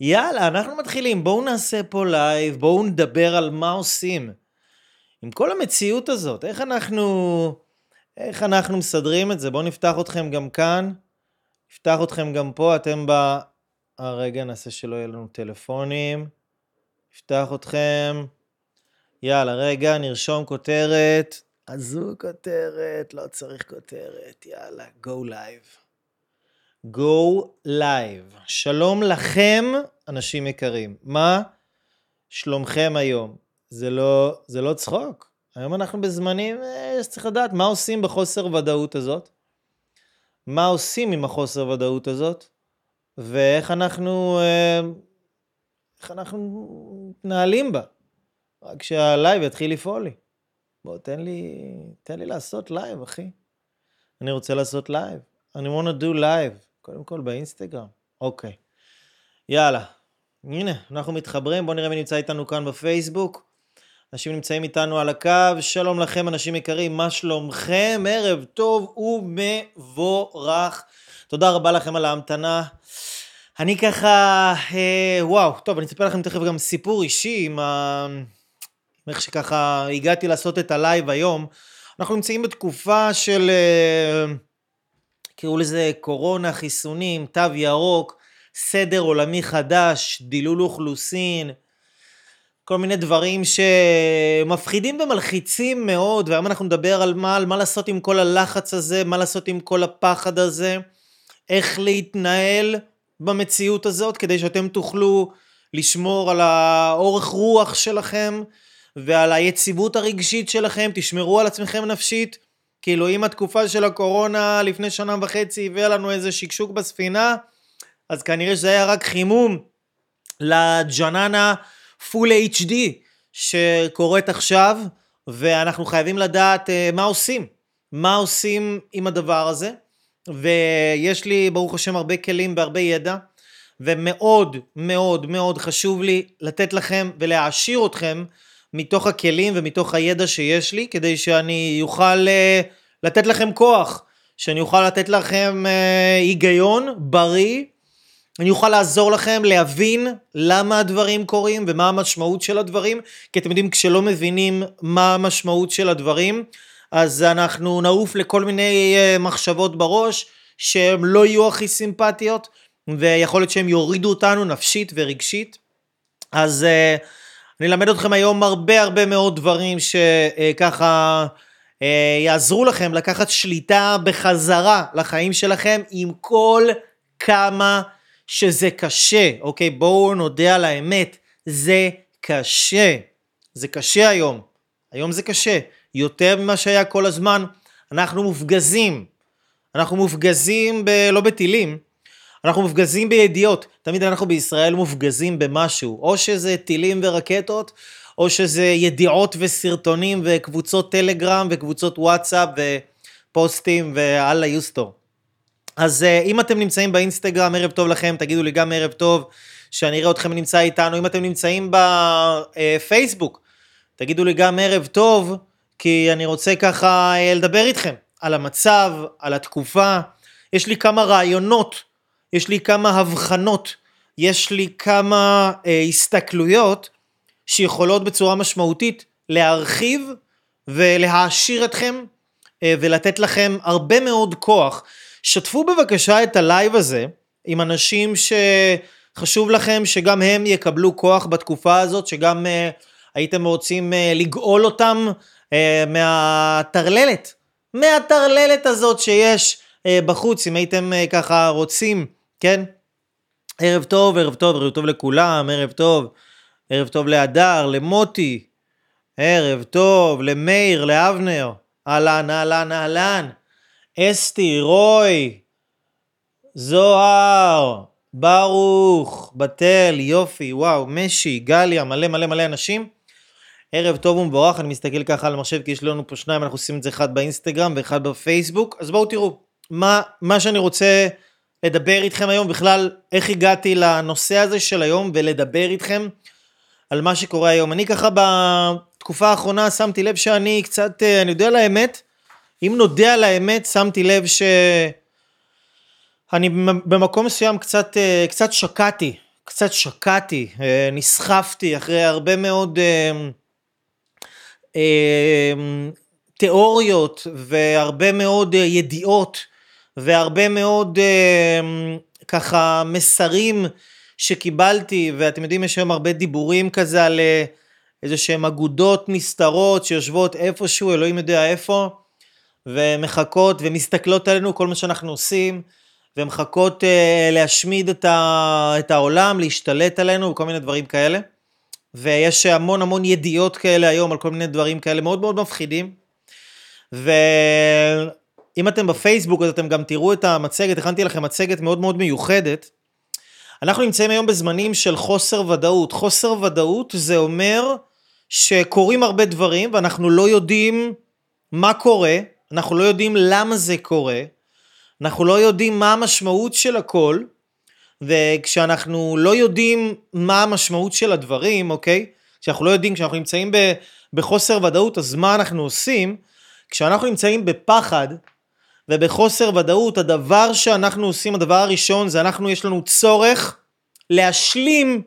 יאללה, אנחנו מתחילים, בואו נעשה פה לייב, בואו נדבר על מה עושים. עם כל המציאות הזאת, איך אנחנו, איך אנחנו מסדרים את זה? בואו נפתח אתכם גם כאן, נפתח אתכם גם פה, אתם ב... אה, רגע, נעשה שלא יהיה לנו טלפונים. נפתח אתכם. יאללה, רגע, נרשום כותרת. עזוב כותרת, לא צריך כותרת, יאללה, go live. Go live. שלום לכם, אנשים יקרים. מה שלומכם היום? זה לא, זה לא צחוק. היום אנחנו בזמנים אה, שצריך לדעת מה עושים בחוסר ודאות הזאת. מה עושים עם החוסר ודאות הזאת, ואיך אנחנו, אה, איך אנחנו מתנהלים בה. רק שהלייב יתחיל לפעול לי. בוא, תן לי, תן לי לעשות לייב, אחי. אני רוצה לעשות לייב. I wanna do live. קודם כל באינסטגרם. אוקיי. יאללה. הנה, אנחנו מתחברים, בואו נראה מי נמצא איתנו כאן בפייסבוק. אנשים נמצאים איתנו על הקו, שלום לכם אנשים יקרים, מה שלומכם? ערב טוב ומבורך. תודה רבה לכם על ההמתנה. אני ככה, אה, וואו, טוב, אני אספר לכם תכף גם סיפור אישי עם, ה... איך שככה הגעתי לעשות את הלייב היום. אנחנו נמצאים בתקופה של... אה, קראו לזה קורונה, חיסונים, תו ירוק, סדר עולמי חדש, דילול אוכלוסין, כל מיני דברים שמפחידים ומלחיצים מאוד, והיום אנחנו נדבר על מה, על מה לעשות עם כל הלחץ הזה, מה לעשות עם כל הפחד הזה, איך להתנהל במציאות הזאת, כדי שאתם תוכלו לשמור על האורך רוח שלכם ועל היציבות הרגשית שלכם, תשמרו על עצמכם נפשית. כאילו אם התקופה של הקורונה לפני שנה וחצי הביאה לנו איזה שקשוק בספינה, אז כנראה שזה היה רק חימום לג'ננה פול HD שקורית עכשיו, ואנחנו חייבים לדעת uh, מה עושים, מה עושים עם הדבר הזה, ויש לי ברוך השם הרבה כלים והרבה ידע, ומאוד מאוד מאוד חשוב לי לתת לכם ולהעשיר אתכם מתוך הכלים ומתוך הידע שיש לי, כדי שאני אוכל uh, לתת לכם כוח, שאני אוכל לתת לכם uh, היגיון בריא, אני אוכל לעזור לכם להבין למה הדברים קורים ומה המשמעות של הדברים, כי אתם יודעים, כשלא מבינים מה המשמעות של הדברים, אז אנחנו נעוף לכל מיני uh, מחשבות בראש, שהן לא יהיו הכי סימפטיות, ויכול להיות שהן יורידו אותנו נפשית ורגשית. אז uh, אני אלמד אתכם היום הרבה הרבה מאוד דברים שככה אה, יעזרו לכם לקחת שליטה בחזרה לחיים שלכם עם כל כמה שזה קשה, אוקיי? בואו נודה על האמת, זה קשה. זה קשה היום. היום זה קשה. יותר ממה שהיה כל הזמן. אנחנו מופגזים. אנחנו מופגזים ב... לא בטילים, אנחנו מופגזים בידיעות. תמיד אנחנו בישראל מופגזים במשהו. או שזה טילים ורקטות, או שזה ידיעות וסרטונים וקבוצות טלגרם וקבוצות וואטסאפ ופוסטים ואללה יוסטור. אז uh, אם אתם נמצאים באינסטגרם, ערב טוב לכם, תגידו לי גם ערב טוב, שאני אראה אתכם נמצא איתנו. אם אתם נמצאים בפייסבוק, תגידו לי גם ערב טוב, כי אני רוצה ככה uh, לדבר איתכם על המצב, על התקופה. יש לי כמה רעיונות, יש לי כמה הבחנות, יש לי כמה uh, הסתכלויות שיכולות בצורה משמעותית להרחיב ולהעשיר אתכם אה, ולתת לכם הרבה מאוד כוח. שתפו בבקשה את הלייב הזה עם אנשים שחשוב לכם שגם הם יקבלו כוח בתקופה הזאת, שגם uh, הייתם רוצים uh, לגאול אותם uh, מהטרללת, מהטרללת הזאת שיש uh, בחוץ, אם הייתם uh, ככה רוצים, כן? ערב טוב, ערב טוב, ערב טוב לכולם, ערב טוב. ערב טוב להדר, למוטי, ערב טוב למאיר, לאבנר, אהלן, אהלן, אהלן, אסתי, רוי, זוהר, ברוך, בתל, יופי, וואו, משי, גליה, מלא מלא מלא אנשים. ערב טוב ומבורך, אני מסתכל ככה על המחשב כי יש לנו פה שניים, אנחנו עושים את זה אחד באינסטגרם ואחד בפייסבוק, אז בואו תראו, מה, מה שאני רוצה לדבר איתכם היום, בכלל איך הגעתי לנושא הזה של היום ולדבר איתכם. על מה שקורה היום. אני ככה בתקופה האחרונה שמתי לב שאני קצת, אה, אני יודע על האמת, אם נודה על האמת, שמתי לב שאני במקום מסוים קצת, אה, קצת שקעתי, קצת שקעתי, אה, נסחפתי אחרי הרבה מאוד תיאוריות והרבה מאוד ידיעות והרבה מאוד ככה מסרים שקיבלתי, ואתם יודעים, יש היום הרבה דיבורים כזה על איזה שהם אגודות נסתרות שיושבות איפשהו, אלוהים יודע איפה, ומחכות ומסתכלות עלינו כל מה שאנחנו עושים. ומחכות uh, להשמיד את, ה, את העולם, להשתלט עלינו וכל מיני דברים כאלה. ויש המון המון ידיעות כאלה היום על כל מיני דברים כאלה מאוד מאוד מפחידים. ואם אתם בפייסבוק אז אתם גם תראו את המצגת, הכנתי לכם מצגת מאוד מאוד מיוחדת. אנחנו נמצאים היום בזמנים של חוסר ודאות. חוסר ודאות זה אומר שקורים הרבה דברים ואנחנו לא יודעים מה קורה, אנחנו לא יודעים למה זה קורה, אנחנו לא יודעים מה המשמעות של הכל, וכשאנחנו לא יודעים מה המשמעות של הדברים, אוקיי? כשאנחנו לא יודעים, כשאנחנו נמצאים בחוסר ודאות, אז מה אנחנו עושים? כשאנחנו נמצאים בפחד ובחוסר ודאות, הדבר שאנחנו עושים, הדבר הראשון, זה אנחנו, יש לנו צורך להשלים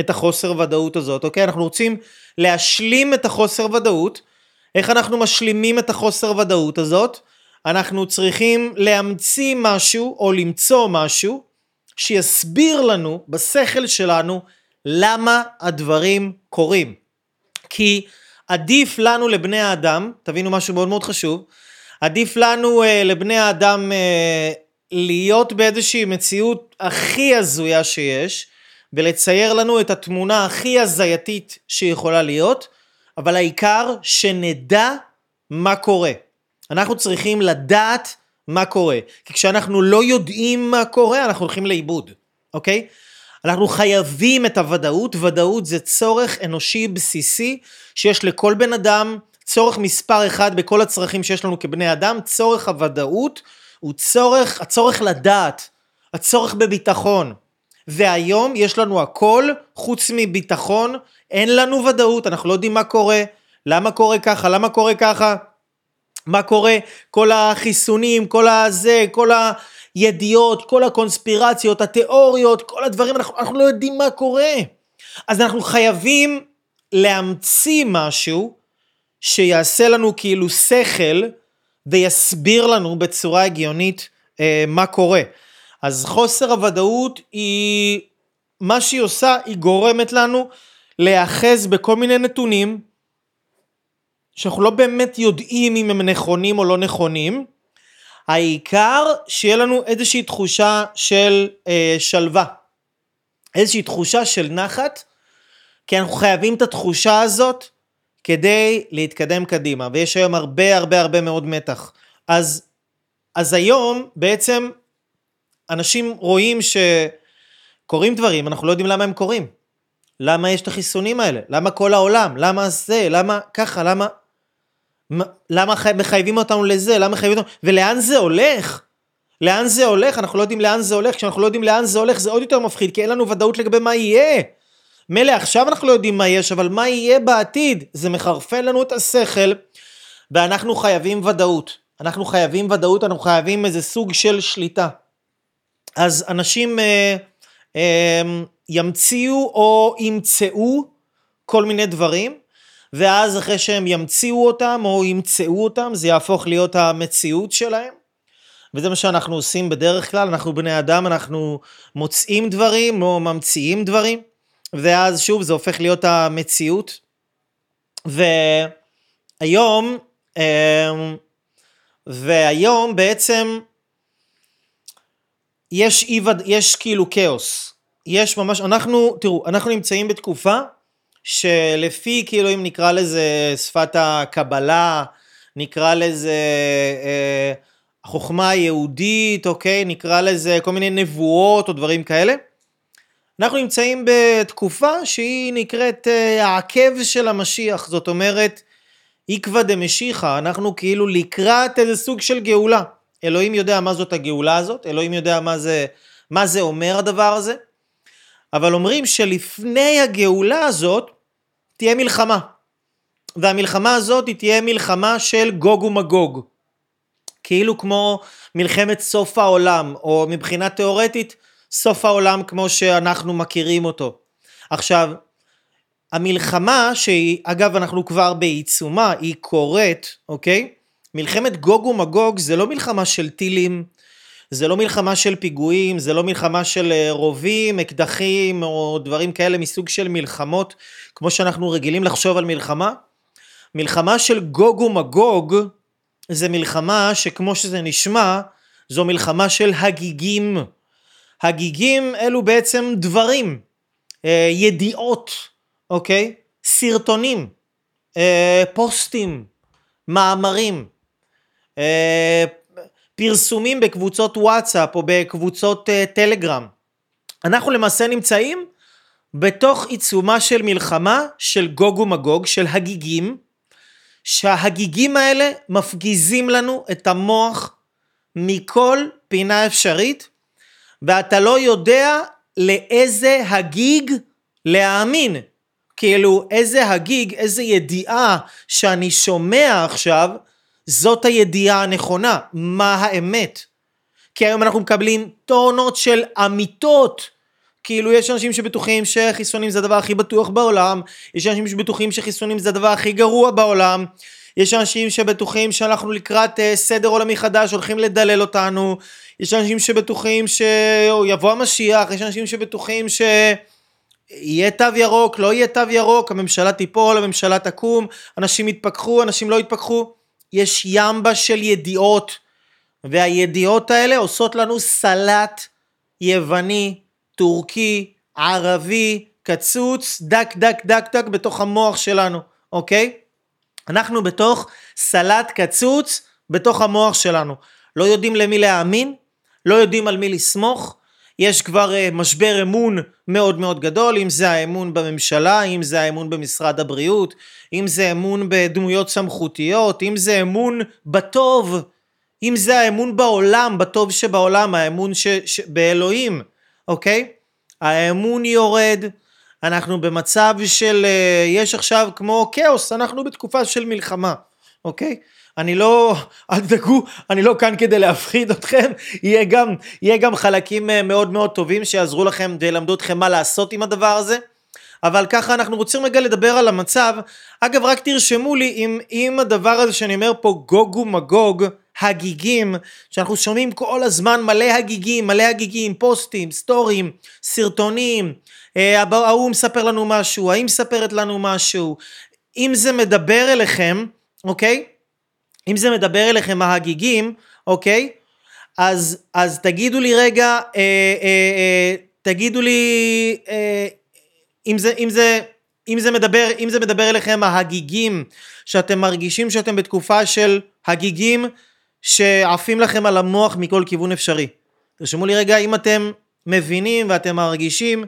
את החוסר ודאות הזאת, אוקיי? אנחנו רוצים להשלים את החוסר ודאות. איך אנחנו משלימים את החוסר ודאות הזאת? אנחנו צריכים להמציא משהו או למצוא משהו שיסביר לנו בשכל שלנו למה הדברים קורים. כי עדיף לנו לבני האדם, תבינו משהו מאוד מאוד חשוב, עדיף לנו אה, לבני האדם אה, להיות באיזושהי מציאות הכי הזויה שיש, ולצייר לנו את התמונה הכי הזייתית שיכולה להיות, אבל העיקר שנדע מה קורה. אנחנו צריכים לדעת מה קורה. כי כשאנחנו לא יודעים מה קורה, אנחנו הולכים לאיבוד, אוקיי? אנחנו חייבים את הוודאות, ודאות זה צורך אנושי בסיסי שיש לכל בן אדם, צורך מספר אחד בכל הצרכים שיש לנו כבני אדם, צורך הוודאות הוא צורך, הצורך לדעת, הצורך בביטחון. והיום יש לנו הכל חוץ מביטחון, אין לנו ודאות, אנחנו לא יודעים מה קורה, למה קורה ככה, למה קורה ככה. מה קורה, כל החיסונים, כל הזה, כל הידיעות, כל הקונספירציות, התיאוריות, כל הדברים, אנחנו, אנחנו לא יודעים מה קורה. אז אנחנו חייבים להמציא משהו שיעשה לנו כאילו שכל ויסביר לנו בצורה הגיונית אה, מה קורה. אז חוסר הוודאות היא, מה שהיא עושה, היא גורמת לנו להיאחז בכל מיני נתונים שאנחנו לא באמת יודעים אם הם נכונים או לא נכונים, העיקר שיהיה לנו איזושהי תחושה של אה, שלווה, איזושהי תחושה של נחת, כי אנחנו חייבים את התחושה הזאת כדי להתקדם קדימה, ויש היום הרבה הרבה הרבה מאוד מתח. אז, אז היום בעצם אנשים רואים שקורים דברים, אנחנו לא יודעים למה הם קורים. למה יש את החיסונים האלה? למה כל העולם? למה זה? למה ככה? למה... למה מחייבים אותנו לזה? למה מחייבים אותנו? ולאן זה הולך? לאן זה הולך? אנחנו לא יודעים לאן זה הולך. כשאנחנו לא יודעים לאן זה הולך זה עוד יותר מפחיד, כי אין לנו ודאות לגבי מה יהיה. מילא עכשיו אנחנו לא יודעים מה יש, אבל מה יהיה בעתיד? זה מחרפן לנו את השכל, ואנחנו חייבים ודאות. אנחנו חייבים ודאות, אנחנו חייבים איזה סוג של שליטה. אז אנשים אה, אה, ימציאו או ימצאו כל מיני דברים, ואז אחרי שהם ימציאו אותם או ימצאו אותם, זה יהפוך להיות המציאות שלהם. וזה מה שאנחנו עושים בדרך כלל, אנחנו בני אדם, אנחנו מוצאים דברים או ממציאים דברים, ואז שוב זה הופך להיות המציאות. והיום, אמ, והיום בעצם יש, יש כאילו כאוס. יש ממש, אנחנו, תראו, אנחנו נמצאים בתקופה שלפי כאילו אם נקרא לזה שפת הקבלה, נקרא לזה אה, חוכמה יהודית, אוקיי? נקרא לזה כל מיני נבואות או דברים כאלה. אנחנו נמצאים בתקופה שהיא נקראת אה, העקב של המשיח, זאת אומרת עקבא דמשיחא, אנחנו כאילו לקראת איזה סוג של גאולה. אלוהים יודע מה זאת הגאולה הזאת, אלוהים יודע מה זה, מה זה אומר הדבר הזה, אבל אומרים שלפני הגאולה הזאת תהיה מלחמה. והמלחמה הזאת היא תהיה מלחמה של גוג ומגוג. כאילו כמו מלחמת סוף העולם, או מבחינה תיאורטית, סוף העולם כמו שאנחנו מכירים אותו. עכשיו, המלחמה שהיא, אגב אנחנו כבר בעיצומה, היא קורית, אוקיי? מלחמת גוג ומגוג זה לא מלחמה של טילים, זה לא מלחמה של פיגועים, זה לא מלחמה של אה, רובים, אקדחים או דברים כאלה מסוג של מלחמות, כמו שאנחנו רגילים לחשוב על מלחמה. מלחמה של גוג ומגוג זה מלחמה שכמו שזה נשמע, זו מלחמה של הגיגים. הגיגים אלו בעצם דברים, אה, ידיעות, אוקיי? סרטונים, אה, פוסטים, מאמרים, אה, פרסומים בקבוצות וואטסאפ או בקבוצות טלגרם. אנחנו למעשה נמצאים בתוך עיצומה של מלחמה של גוג ומגוג, של הגיגים, שההגיגים האלה מפגיזים לנו את המוח מכל פינה אפשרית, ואתה לא יודע לאיזה הגיג להאמין. כאילו, איזה הגיג, איזה ידיעה שאני שומע עכשיו, זאת הידיעה הנכונה. מה האמת? כי היום אנחנו מקבלים טונות של אמיתות. כאילו יש אנשים שבטוחים שחיסונים זה הדבר הכי בטוח בעולם, יש אנשים שבטוחים שחיסונים זה הדבר הכי גרוע בעולם, יש אנשים שבטוחים שאנחנו לקראת uh, סדר עולמי חדש, הולכים לדלל אותנו, יש אנשים שבטוחים שיבוא המשיח, יש אנשים שבטוחים ש... יהיה תו ירוק, לא יהיה תו ירוק, הממשלה תיפול, הממשלה תקום, אנשים יתפכחו, אנשים לא יתפכחו. יש ימבה של ידיעות, והידיעות האלה עושות לנו סלט יווני, טורקי, ערבי, קצוץ, דק דק דק דק בתוך המוח שלנו, אוקיי? אנחנו בתוך סלט קצוץ בתוך המוח שלנו. לא יודעים למי להאמין, לא יודעים על מי לסמוך, יש כבר uh, משבר אמון מאוד מאוד גדול, אם זה האמון בממשלה, אם זה האמון במשרד הבריאות, אם זה אמון בדמויות סמכותיות, אם זה אמון בטוב, אם זה האמון בעולם, בטוב שבעולם, האמון ש, ש, באלוהים, אוקיי? האמון יורד, אנחנו במצב של, uh, יש עכשיו כמו כאוס, אנחנו בתקופה של מלחמה, אוקיי? אני לא, אל תדאגו, אני לא כאן כדי להפחיד אתכם, יהיה גם, יהיה גם חלקים אה, מאוד מאוד טובים שיעזרו לכם וילמדו אתכם מה לעשות עם הדבר הזה. אבל ככה אנחנו רוצים רגע לדבר על המצב. אגב, רק תרשמו לי אם, אם הדבר הזה שאני אומר פה גוג ומגוג, הגיגים, שאנחנו שומעים כל הזמן מלא הגיגים, מלא הגיגים, פוסטים, סטורים, סרטונים, אה, ההוא מספר לנו משהו, ההיא מספרת לנו משהו, אם זה מדבר אליכם, אוקיי? אם זה מדבר אליכם ההגיגים, אוקיי? אז, אז תגידו לי רגע, אה, אה, אה, תגידו לי אה, אם, זה, אם, זה, אם, זה מדבר, אם זה מדבר אליכם ההגיגים, שאתם מרגישים שאתם בתקופה של הגיגים שעפים לכם על המוח מכל כיוון אפשרי. תרשמו לי רגע אם אתם מבינים ואתם מרגישים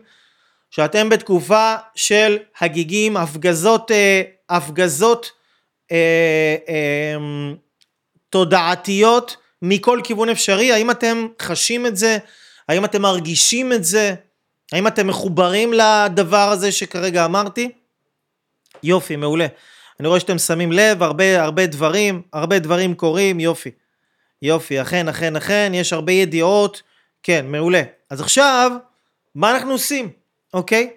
שאתם בתקופה של הגיגים, הפגזות, אה, הפגזות אה, אה, תודעתיות מכל כיוון אפשרי, האם אתם חשים את זה? האם אתם מרגישים את זה? האם אתם מחוברים לדבר הזה שכרגע אמרתי? יופי, מעולה. אני רואה שאתם שמים לב, הרבה הרבה דברים, הרבה דברים קורים, יופי. יופי, אכן, אכן, אכן, יש הרבה ידיעות, כן, מעולה. אז עכשיו, מה אנחנו עושים, אוקיי?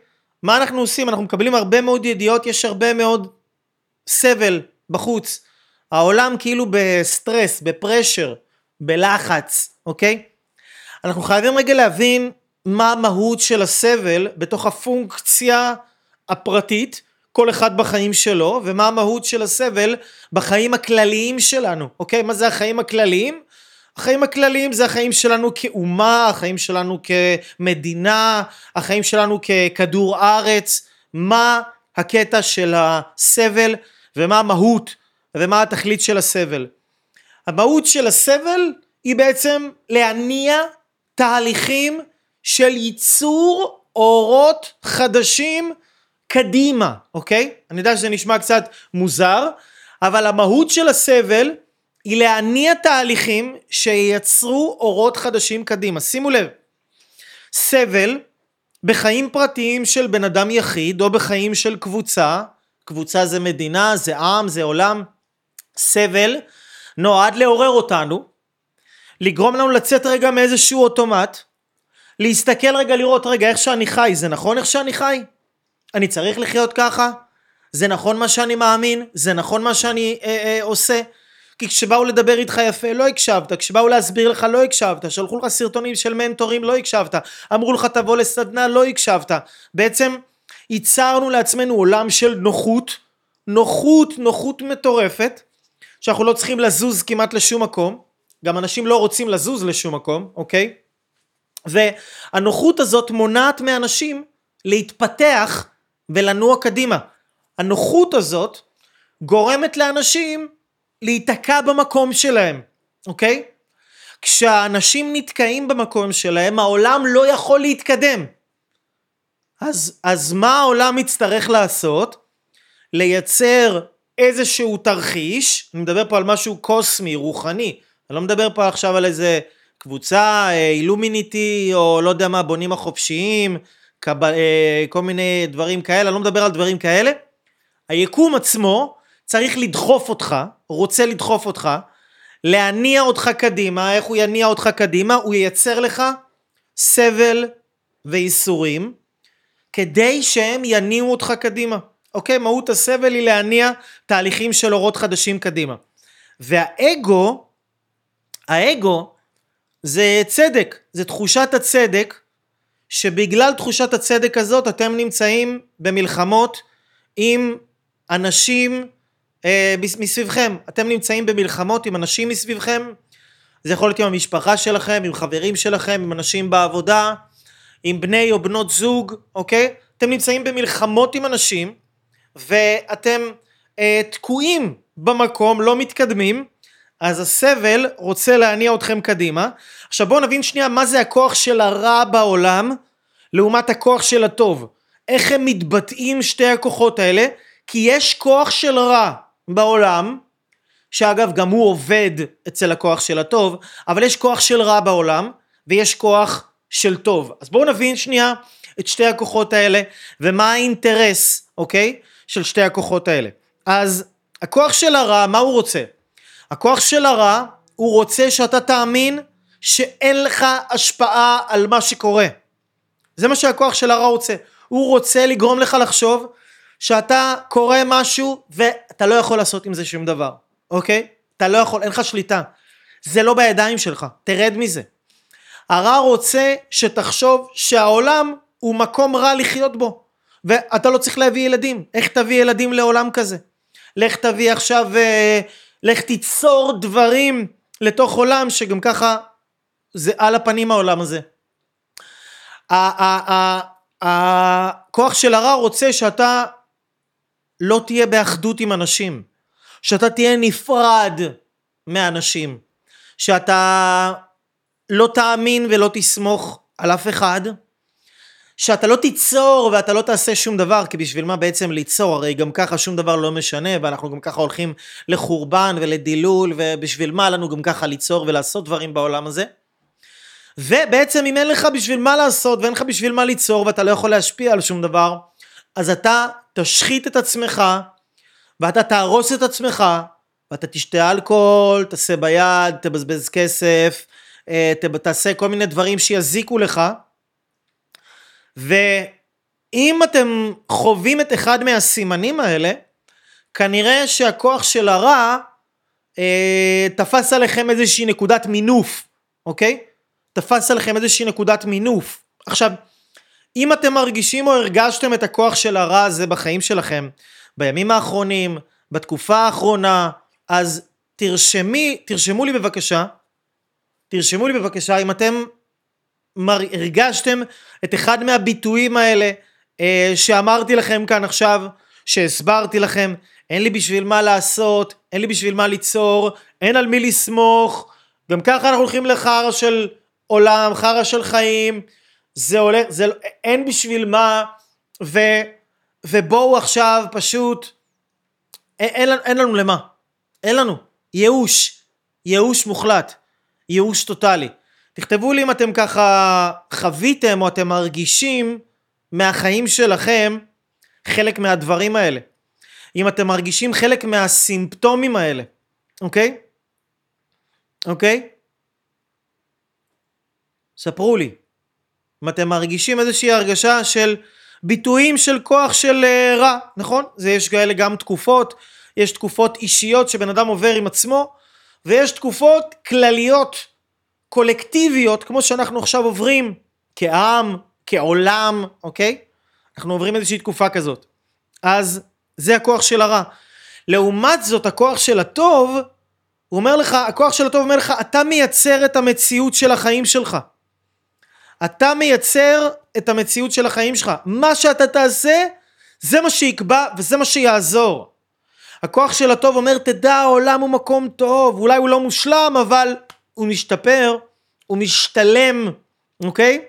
מה אנחנו עושים? אנחנו מקבלים הרבה מאוד ידיעות, יש הרבה מאוד סבל, בחוץ. העולם כאילו בסטרס, בפרשר, בלחץ, אוקיי? אנחנו חייבים רגע להבין מה המהות של הסבל בתוך הפונקציה הפרטית, כל אחד בחיים שלו, ומה המהות של הסבל בחיים הכלליים שלנו, אוקיי? מה זה החיים הכלליים? החיים הכלליים זה החיים שלנו כאומה, החיים שלנו כמדינה, החיים שלנו ככדור ארץ, מה הקטע של הסבל ומה המהות ומה התכלית של הסבל. המהות של הסבל היא בעצם להניע תהליכים של ייצור אורות חדשים קדימה, אוקיי? אני יודע שזה נשמע קצת מוזר, אבל המהות של הסבל היא להניע תהליכים שייצרו אורות חדשים קדימה. שימו לב, סבל בחיים פרטיים של בן אדם יחיד או בחיים של קבוצה קבוצה זה מדינה, זה עם, זה עולם. סבל נועד לעורר אותנו, לגרום לנו לצאת רגע מאיזשהו אוטומט, להסתכל רגע, לראות רגע איך שאני חי, זה נכון איך שאני חי? אני צריך לחיות ככה? זה נכון מה שאני מאמין? זה נכון מה שאני אה, אה, עושה? כי כשבאו לדבר איתך יפה לא הקשבת, כשבאו להסביר לך לא הקשבת, שלחו לך סרטונים של מנטורים לא הקשבת, אמרו לך תבוא לסדנה לא הקשבת. בעצם ייצרנו לעצמנו עולם של נוחות, נוחות, נוחות מטורפת, שאנחנו לא צריכים לזוז כמעט לשום מקום, גם אנשים לא רוצים לזוז לשום מקום, אוקיי? והנוחות הזאת מונעת מאנשים להתפתח ולנוע קדימה. הנוחות הזאת גורמת לאנשים להיתקע במקום שלהם, אוקיי? כשאנשים נתקעים במקום שלהם, העולם לא יכול להתקדם. אז, אז מה העולם יצטרך לעשות? לייצר איזשהו תרחיש, אני מדבר פה על משהו קוסמי, רוחני, אני לא מדבר פה עכשיו על איזה קבוצה, אילומיניטי, או לא יודע מה, בונים החופשיים. אה, כל מיני דברים כאלה, אני לא מדבר על דברים כאלה. היקום עצמו צריך לדחוף אותך, רוצה לדחוף אותך, להניע אותך קדימה, איך הוא יניע אותך קדימה? הוא ייצר לך סבל וייסורים, כדי שהם יניעו אותך קדימה. אוקיי? מהות הסבל היא להניע תהליכים של אורות חדשים קדימה. והאגו, האגו זה צדק, זה תחושת הצדק, שבגלל תחושת הצדק הזאת אתם נמצאים במלחמות עם אנשים אה, מסביבכם. אתם נמצאים במלחמות עם אנשים מסביבכם, זה יכול להיות עם המשפחה שלכם, עם חברים שלכם, עם אנשים בעבודה, עם בני או בנות זוג, אוקיי? אתם נמצאים במלחמות עם אנשים, ואתם אה, תקועים במקום, לא מתקדמים, אז הסבל רוצה להניע אתכם קדימה. עכשיו בואו נבין שנייה מה זה הכוח של הרע בעולם לעומת הכוח של הטוב. איך הם מתבטאים שתי הכוחות האלה? כי יש כוח של רע בעולם, שאגב גם הוא עובד אצל הכוח של הטוב, אבל יש כוח של רע בעולם ויש כוח של טוב. אז בואו נבין שנייה את שתי הכוחות האלה ומה האינטרס, אוקיי? של שתי הכוחות האלה. אז הכוח של הרע, מה הוא רוצה? הכוח של הרע, הוא רוצה שאתה תאמין שאין לך השפעה על מה שקורה. זה מה שהכוח של הרע רוצה. הוא רוצה לגרום לך לחשוב שאתה קורא משהו ואתה לא יכול לעשות עם זה שום דבר, אוקיי? אתה לא יכול, אין לך שליטה. זה לא בידיים שלך, תרד מזה. הרע רוצה שתחשוב שהעולם הוא מקום רע לחיות בו. ואתה לא צריך להביא ילדים. איך תביא ילדים לעולם כזה? לך תביא עכשיו, אה, לך תיצור דברים לתוך עולם שגם ככה זה על הפנים העולם הזה. הכוח של הרע רוצה שאתה לא תהיה באחדות עם אנשים, שאתה תהיה נפרד מאנשים, שאתה לא תאמין ולא תסמוך על אף אחד, שאתה לא תיצור ואתה לא תעשה שום דבר, כי בשביל מה בעצם ליצור? הרי גם ככה שום דבר לא משנה, ואנחנו גם ככה הולכים לחורבן ולדילול, ובשביל מה לנו גם ככה ליצור ולעשות דברים בעולם הזה? ובעצם אם אין לך בשביל מה לעשות ואין לך בשביל מה ליצור ואתה לא יכול להשפיע על שום דבר, אז אתה תשחית את עצמך ואתה תהרוס את עצמך ואתה תשתה אלכוהול, תעשה ביד, תבזבז כסף, אה, תעשה כל מיני דברים שיזיקו לך ואם אתם חווים את אחד מהסימנים האלה, כנראה שהכוח של הרע אה, תפס עליכם איזושהי נקודת מינוף, אוקיי? תפס עליכם איזושהי נקודת מינוף. עכשיו, אם אתם מרגישים או הרגשתם את הכוח של הרע הזה בחיים שלכם, בימים האחרונים, בתקופה האחרונה, אז תרשמי, תרשמו לי בבקשה, תרשמו לי בבקשה אם אתם מר... הרגשתם את אחד מהביטויים האלה אה, שאמרתי לכם כאן עכשיו, שהסברתי לכם, אין לי בשביל מה לעשות, אין לי בשביל מה ליצור, אין על מי לסמוך, גם ככה אנחנו הולכים לחרא של עולם, חרא של חיים, זה הולך, זה, אין בשביל מה, ו, ובואו עכשיו פשוט, אין, אין, אין לנו למה, אין לנו, ייאוש, ייאוש מוחלט, ייאוש טוטאלי. תכתבו לי אם אתם ככה חוויתם או אתם מרגישים מהחיים שלכם חלק מהדברים האלה. אם אתם מרגישים חלק מהסימפטומים האלה, אוקיי? אוקיי? ספרו לי. אם אתם מרגישים איזושהי הרגשה של ביטויים של כוח של uh, רע, נכון? זה יש כאלה גם תקופות, יש תקופות אישיות שבן אדם עובר עם עצמו, ויש תקופות כלליות, קולקטיביות, כמו שאנחנו עכשיו עוברים כעם, כעולם, אוקיי? אנחנו עוברים איזושהי תקופה כזאת. אז זה הכוח של הרע. לעומת זאת, הכוח של הטוב, הוא אומר לך, הכוח של הטוב אומר לך, אתה מייצר את המציאות של החיים שלך. אתה מייצר את המציאות של החיים שלך. מה שאתה תעשה, זה מה שיקבע וזה מה שיעזור. הכוח של הטוב אומר, תדע, העולם הוא מקום טוב, אולי הוא לא מושלם, אבל הוא משתפר, הוא משתלם, אוקיי?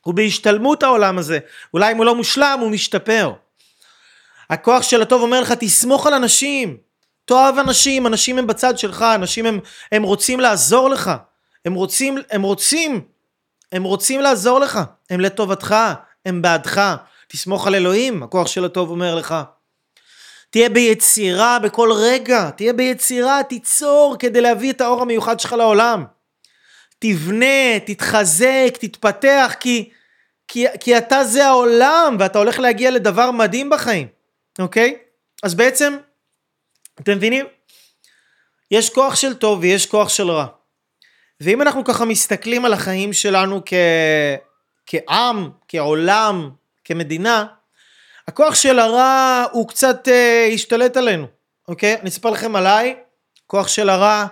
הוא בהשתלמות העולם הזה. אולי אם הוא לא מושלם, הוא משתפר. הכוח של הטוב אומר לך, תסמוך על אנשים. תאהב אנשים, אנשים הם בצד שלך, אנשים הם, הם רוצים לעזור לך. הם רוצים, הם רוצים, הם רוצים לעזור לך. הם לטובתך, הם בעדך. תסמוך על אלוהים, הכוח של הטוב אומר לך. תהיה ביצירה בכל רגע, תהיה ביצירה, תיצור כדי להביא את האור המיוחד שלך לעולם. תבנה, תתחזק, תתפתח, כי, כי, כי אתה זה העולם ואתה הולך להגיע לדבר מדהים בחיים, אוקיי? אז בעצם, אתם מבינים? יש כוח של טוב ויש כוח של רע. ואם אנחנו ככה מסתכלים על החיים שלנו כ... כעם, כעולם, כמדינה, הכוח של הרע הוא קצת אה, השתלט עלינו, אוקיי? אני אספר לכם עליי, כוח של הרע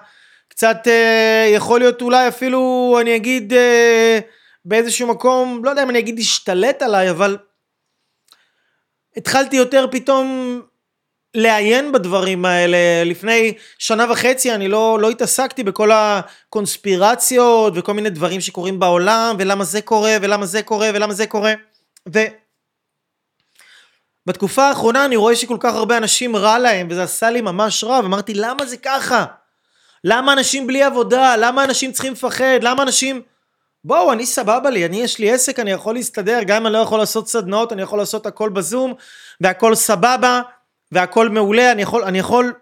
קצת אה, יכול להיות אולי אפילו, אני אגיד, אה, באיזשהו מקום, לא יודע אם אני אגיד השתלט עליי, אבל התחלתי יותר פתאום לעיין בדברים האלה. לפני שנה וחצי אני לא, לא התעסקתי בכל הקונספירציות וכל מיני דברים שקורים בעולם, ולמה זה קורה, ולמה זה קורה, ולמה זה קורה. ו... בתקופה האחרונה אני רואה שכל כך הרבה אנשים רע להם, וזה עשה לי ממש רע, ואמרתי, למה זה ככה? למה אנשים בלי עבודה? למה אנשים צריכים לפחד? למה אנשים... בואו, אני סבבה לי, אני יש לי עסק, אני יכול להסתדר, גם אם אני לא יכול לעשות סדנאות, אני יכול לעשות הכל בזום, והכל סבבה, והכל מעולה, אני יכול, אני יכול,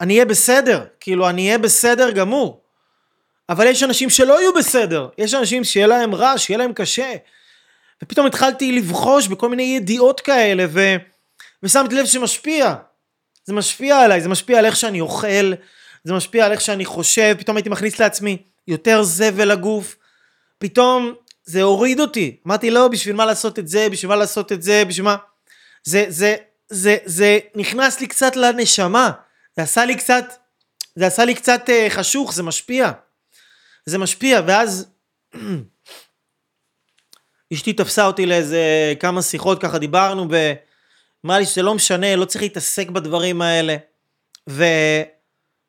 אני אהיה בסדר, כאילו, אני אהיה בסדר גמור. אבל יש אנשים שלא יהיו בסדר, יש אנשים שיהיה להם רע, שיהיה להם קשה. ופתאום התחלתי לבחוש בכל מיני ידיעות כאלה, ו... ושמתי לב שמשפיע. זה משפיע עליי, זה משפיע על איך שאני אוכל, זה משפיע על איך שאני חושב, פתאום הייתי מכניס לעצמי יותר זבל לגוף, פתאום זה הוריד אותי. אמרתי לא, בשביל מה לעשות את זה, בשביל מה לעשות את זה, בשביל מה... זה, זה, זה, זה נכנס לי קצת לנשמה, זה עשה לי קצת, זה עשה לי קצת uh, חשוך, זה משפיע. זה משפיע, ואז אשתי תפסה אותי לאיזה כמה שיחות, ככה דיברנו, ואמרה לי שזה לא משנה, לא צריך להתעסק בדברים האלה. ו...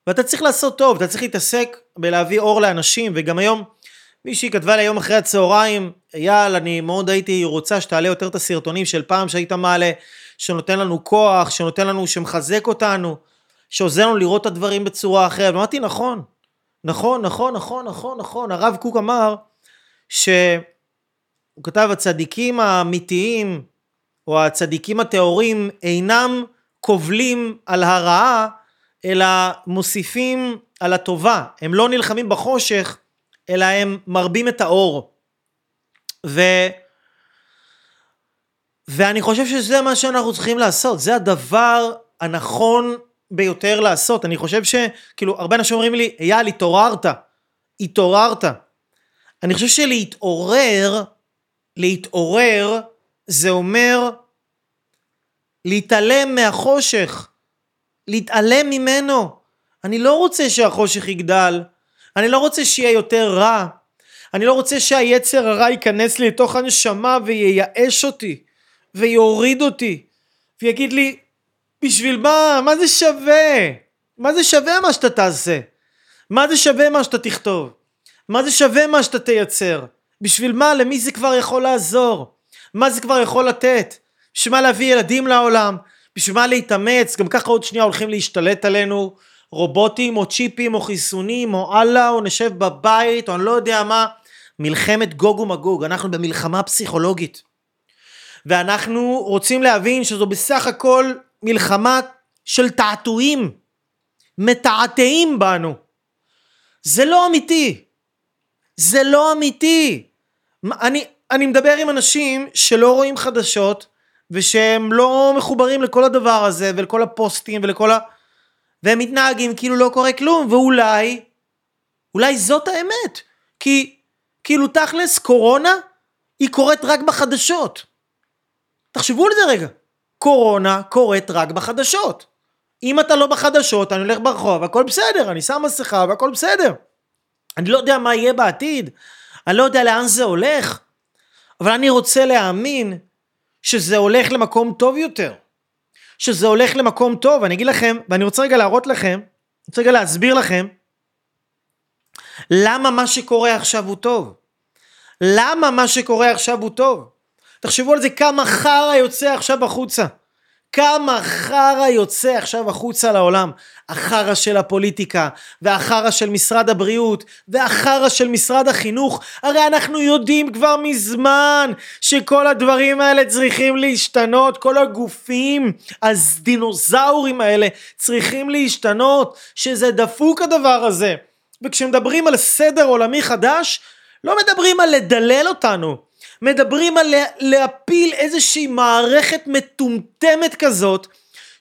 ואתה צריך לעשות טוב, אתה צריך להתעסק בלהביא אור לאנשים, וגם היום, מישהי כתבה לי היום אחרי הצהריים, אייל, אני מאוד הייתי רוצה שתעלה יותר את הסרטונים של פעם שהיית מעלה, שנותן לנו כוח, שנותן לנו, שמחזק אותנו, שעוזר לנו לראות את הדברים בצורה אחרת. אמרתי, נכון, נכון, נכון, נכון, נכון, נכון. הרב קוק אמר, שהוא כתב, הצדיקים האמיתיים, או הצדיקים הטהורים, אינם קובלים על הרעה, אלא מוסיפים על הטובה. הם לא נלחמים בחושך, אלא הם מרבים את האור. ו... ואני חושב שזה מה שאנחנו צריכים לעשות, זה הדבר הנכון ביותר לעשות. אני חושב שכאילו הרבה אנשים אומרים לי, אייל, התעוררת, התעוררת. אני חושב שלהתעורר, להתעורר, זה אומר להתעלם מהחושך. להתעלם ממנו. אני לא רוצה שהחושך יגדל, אני לא רוצה שיהיה יותר רע, אני לא רוצה שהיצר הרע ייכנס לי לתוך הנשמה וייאש אותי, ויוריד אותי, ויגיד לי, בשביל מה? מה זה שווה? מה זה שווה מה שאתה תעשה? מה זה שווה מה שאתה תכתוב? מה זה שווה מה שאתה תייצר? בשביל מה? למי זה כבר יכול לעזור? מה זה כבר יכול לתת? בשביל מה להביא ילדים לעולם? בשביל מה להתאמץ? גם ככה עוד שנייה הולכים להשתלט עלינו רובוטים או צ'יפים או חיסונים או אללה או נשב בבית או אני לא יודע מה. מלחמת גוג ומגוג, אנחנו במלחמה פסיכולוגית. ואנחנו רוצים להבין שזו בסך הכל מלחמה של תעתועים, מתעתעים בנו. זה לא אמיתי. זה לא אמיתי. אני, אני מדבר עם אנשים שלא רואים חדשות, ושהם לא מחוברים לכל הדבר הזה, ולכל הפוסטים, ולכל ה... והם מתנהגים כאילו לא קורה כלום, ואולי, אולי זאת האמת. כי, כאילו תכלס, קורונה, היא קורית רק בחדשות. תחשבו על זה רגע. קורונה קורית רק בחדשות. אם אתה לא בחדשות, אני הולך ברחוב, הכל בסדר, אני שם מסכה והכל בסדר. אני לא יודע מה יהיה בעתיד, אני לא יודע לאן זה הולך, אבל אני רוצה להאמין שזה הולך למקום טוב יותר. שזה הולך למקום טוב, אני אגיד לכם, ואני רוצה רגע להראות לכם, אני רוצה רגע להסביר לכם, למה מה שקורה עכשיו הוא טוב. למה מה שקורה עכשיו הוא טוב. תחשבו על זה כמה חרא יוצא עכשיו החוצה. כמה חרא יוצא עכשיו החוצה לעולם. החרא של הפוליטיקה, והחרא של משרד הבריאות, והחרא של משרד החינוך. הרי אנחנו יודעים כבר מזמן שכל הדברים האלה צריכים להשתנות, כל הגופים הדינוזאורים האלה צריכים להשתנות, שזה דפוק הדבר הזה. וכשמדברים על סדר עולמי חדש, לא מדברים על לדלל אותנו. מדברים על להפיל איזושהי מערכת מטומטמת כזאת,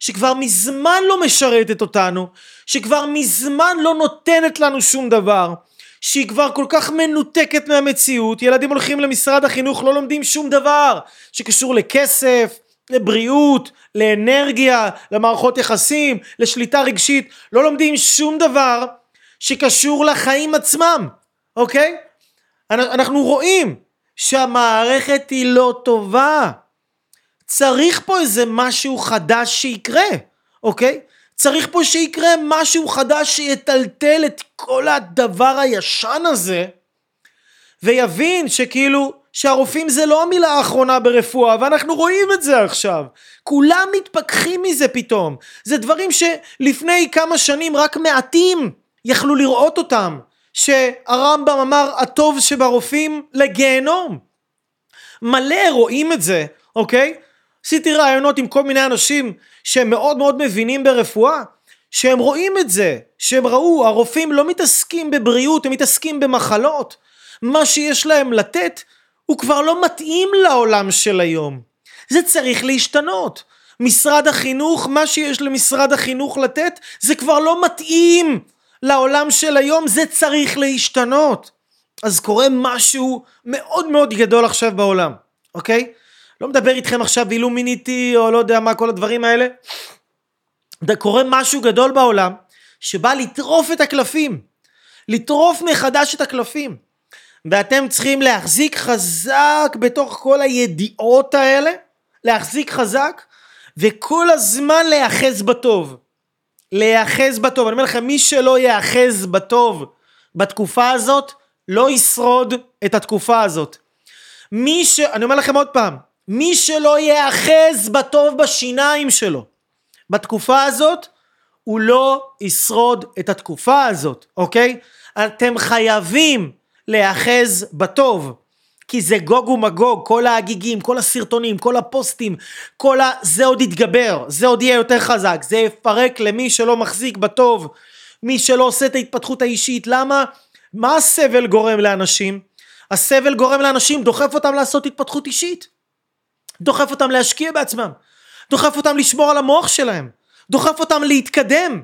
שכבר מזמן לא משרתת אותנו, שכבר מזמן לא נותנת לנו שום דבר, שהיא כבר כל כך מנותקת מהמציאות, ילדים הולכים למשרד החינוך, לא לומדים שום דבר שקשור לכסף, לבריאות, לאנרגיה, למערכות יחסים, לשליטה רגשית, לא לומדים שום דבר שקשור לחיים עצמם, אוקיי? אנחנו רואים שהמערכת היא לא טובה. צריך פה איזה משהו חדש שיקרה, אוקיי? צריך פה שיקרה משהו חדש שיטלטל את כל הדבר הישן הזה, ויבין שכאילו, שהרופאים זה לא המילה האחרונה ברפואה, ואנחנו רואים את זה עכשיו. כולם מתפכחים מזה פתאום. זה דברים שלפני כמה שנים רק מעטים יכלו לראות אותם. שהרמב"ם אמר הטוב שברופאים לגיהנום. מלא רואים את זה, אוקיי? עשיתי ראיונות עם כל מיני אנשים שהם מאוד מאוד מבינים ברפואה, שהם רואים את זה, שהם ראו, הרופאים לא מתעסקים בבריאות, הם מתעסקים במחלות. מה שיש להם לתת הוא כבר לא מתאים לעולם של היום. זה צריך להשתנות. משרד החינוך, מה שיש למשרד החינוך לתת, זה כבר לא מתאים לעולם של היום, זה צריך להשתנות. אז קורה משהו מאוד מאוד גדול עכשיו בעולם, אוקיי? לא מדבר איתכם עכשיו אילומיניטי או לא יודע מה כל הדברים האלה. קורה משהו גדול בעולם שבא לטרוף את הקלפים, לטרוף מחדש את הקלפים. ואתם צריכים להחזיק חזק בתוך כל הידיעות האלה, להחזיק חזק, וכל הזמן להיאחז בטוב. להיאחז בטוב. אני אומר לכם, מי שלא ייאחז בטוב בתקופה הזאת, לא ישרוד את התקופה הזאת. מי ש... אני אומר לכם עוד פעם, מי שלא ייאחז בטוב בשיניים שלו בתקופה הזאת, הוא לא ישרוד את התקופה הזאת, אוקיי? אתם חייבים להיאחז בטוב. כי זה גוג ומגוג, כל ההגיגים, כל הסרטונים, כל הפוסטים, כל ה... זה עוד יתגבר, זה עוד יהיה יותר חזק, זה יפרק למי שלא מחזיק בטוב, מי שלא עושה את ההתפתחות האישית, למה? מה הסבל גורם לאנשים? הסבל גורם לאנשים, דוחף אותם לעשות התפתחות אישית, דוחף אותם להשקיע בעצמם, דוחף אותם לשמור על המוח שלהם, דוחף אותם להתקדם,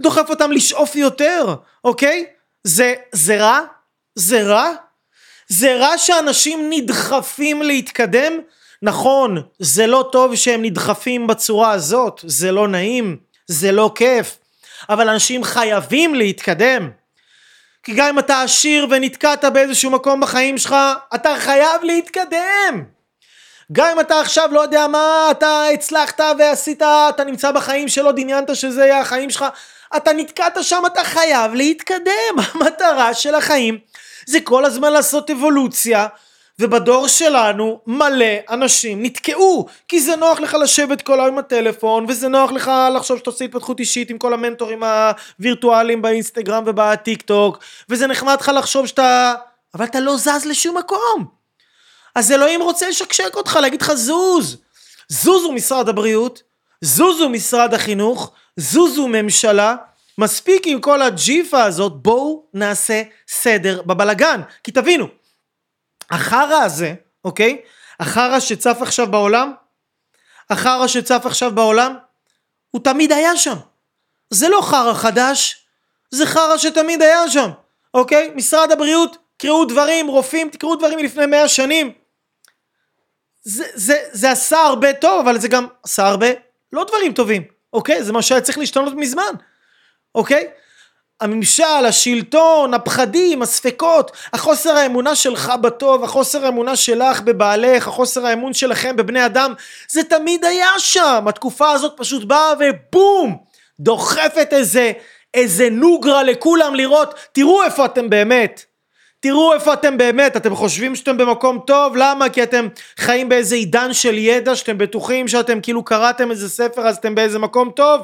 דוחף אותם לשאוף יותר, אוקיי? זה, זה רע? זה רע? זה רע שאנשים נדחפים להתקדם? נכון, זה לא טוב שהם נדחפים בצורה הזאת, זה לא נעים, זה לא כיף, אבל אנשים חייבים להתקדם. כי גם אם אתה עשיר ונתקעת באיזשהו מקום בחיים שלך, אתה חייב להתקדם. גם אם אתה עכשיו לא יודע מה, אתה הצלחת ועשית, אתה נמצא בחיים שלא דמיינת שזה יהיה החיים שלך, אתה נתקעת שם, אתה חייב להתקדם. המטרה של החיים זה כל הזמן לעשות אבולוציה, ובדור שלנו מלא אנשים נתקעו, כי זה נוח לך לשבת כל היום עם הטלפון, וזה נוח לך לחשוב שאתה עושה התפתחות אישית עם כל המנטורים הווירטואליים באינסטגרם ובטיק טוק, וזה נחמד לך לחשוב שאתה... אבל אתה לא זז לשום מקום. אז אלוהים רוצה לשקשק אותך, להגיד לך זוז. זוזו משרד הבריאות, זוזו משרד החינוך, זוזו ממשלה, מספיק עם כל הג'יפה הזאת, בואו נעשה סדר בבלגן. כי תבינו, החרא הזה, אוקיי? החרא שצף עכשיו בעולם, החרא שצף עכשיו בעולם, הוא תמיד היה שם. זה לא חרא חדש, זה חרא שתמיד היה שם, אוקיי? משרד הבריאות, קראו דברים, רופאים, תקראו דברים מלפני מאה שנים. זה, זה, זה עשה הרבה טוב, אבל זה גם עשה הרבה לא דברים טובים, אוקיי? זה מה שהיה צריך להשתנות מזמן, אוקיי? הממשל, השלטון, הפחדים, הספקות, החוסר האמונה שלך בטוב, החוסר האמונה שלך בבעלך, החוסר האמון שלכם בבני אדם, זה תמיד היה שם. התקופה הזאת פשוט באה ובום! דוחפת איזה, איזה נוגרה לכולם לראות, תראו איפה אתם באמת. תראו איפה אתם באמת, אתם חושבים שאתם במקום טוב, למה? כי אתם חיים באיזה עידן של ידע, שאתם בטוחים שאתם כאילו קראתם איזה ספר אז אתם באיזה מקום טוב?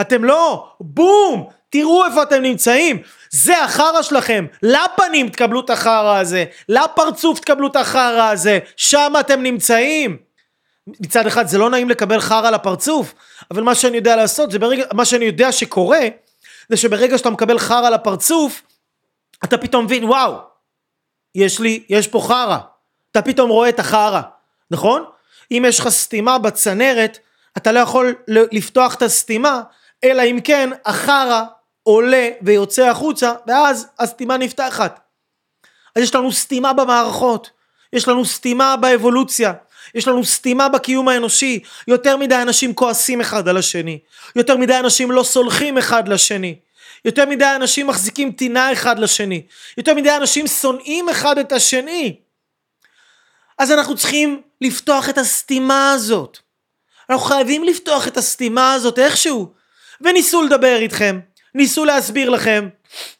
אתם לא, בום! תראו איפה אתם נמצאים, זה החרא שלכם, לפנים תקבלו את החרא הזה, לפרצוף תקבלו את החרא הזה, שם אתם נמצאים. מצד אחד זה לא נעים לקבל חרא לפרצוף, אבל מה שאני יודע לעשות, זה ברגע, מה שאני יודע שקורה, זה שברגע שאתה מקבל חרא לפרצוף, אתה פתאום מבין, וואו, יש לי, יש פה חרא. אתה פתאום רואה את החרא, נכון? אם יש לך סתימה בצנרת, אתה לא יכול לפתוח את הסתימה, אלא אם כן החרא עולה ויוצא החוצה, ואז הסתימה נפתחת. אז יש לנו סתימה במערכות, יש לנו סתימה באבולוציה, יש לנו סתימה בקיום האנושי, יותר מדי אנשים כועסים אחד על השני, יותר מדי אנשים לא סולחים אחד לשני, יותר מדי אנשים מחזיקים טינה אחד לשני, יותר מדי אנשים שונאים אחד את השני. אז אנחנו צריכים לפתוח את הסתימה הזאת. אנחנו חייבים לפתוח את הסתימה הזאת איכשהו. וניסו לדבר איתכם, ניסו להסביר לכם,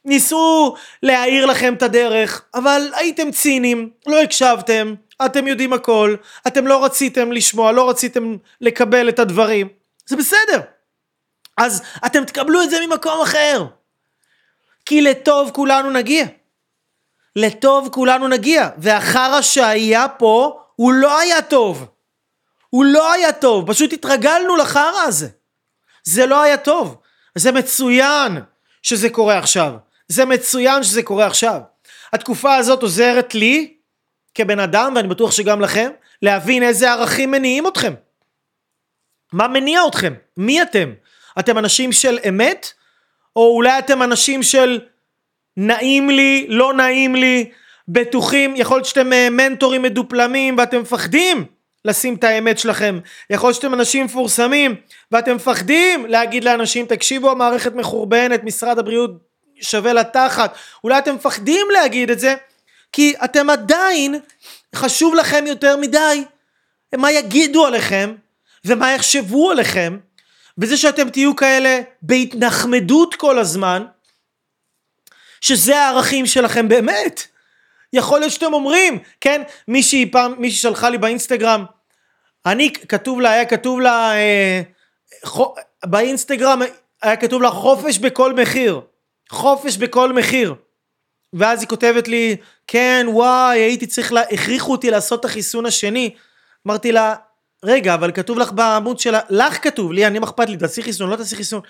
ניסו להאיר לכם את הדרך, אבל הייתם ציניים, לא הקשבתם, אתם יודעים הכל, אתם לא רציתם לשמוע, לא רציתם לקבל את הדברים, זה בסדר. אז אתם תקבלו את זה ממקום אחר. כי לטוב כולנו נגיע. לטוב כולנו נגיע. והחרא שהיה פה, הוא לא היה טוב. הוא לא היה טוב, פשוט התרגלנו לחרא הזה. זה לא היה טוב. זה מצוין שזה קורה עכשיו. זה מצוין שזה קורה עכשיו. התקופה הזאת עוזרת לי כבן אדם, ואני בטוח שגם לכם, להבין איזה ערכים מניעים אתכם. מה מניע אתכם? מי אתם? אתם אנשים של אמת? או אולי אתם אנשים של נעים לי, לא נעים לי, בטוחים, יכול להיות שאתם אה, מנטורים מדופלמים ואתם מפחדים לשים את האמת שלכם. יכול להיות שאתם אנשים מפורסמים ואתם מפחדים להגיד לאנשים תקשיבו המערכת מחורבנת משרד הבריאות שווה לתחת אולי אתם מפחדים להגיד את זה כי אתם עדיין חשוב לכם יותר מדי מה יגידו עליכם ומה יחשבו עליכם וזה שאתם תהיו כאלה בהתנחמדות כל הזמן שזה הערכים שלכם באמת יכול להיות שאתם אומרים, כן, מישהי פעם, מישהי שלחה לי באינסטגרם, אני, כתוב לה, היה כתוב לה, אה, חו, באינסטגרם היה כתוב לה חופש בכל מחיר, חופש בכל מחיר. ואז היא כותבת לי, כן, וואי, הייתי צריך, לה, הכריחו אותי לעשות את החיסון השני. אמרתי לה, רגע, אבל כתוב לך בעמוד של ה... לך כתוב, לי, אני מה אכפת לי, תעשי חיסון, לא תעשי חיסון.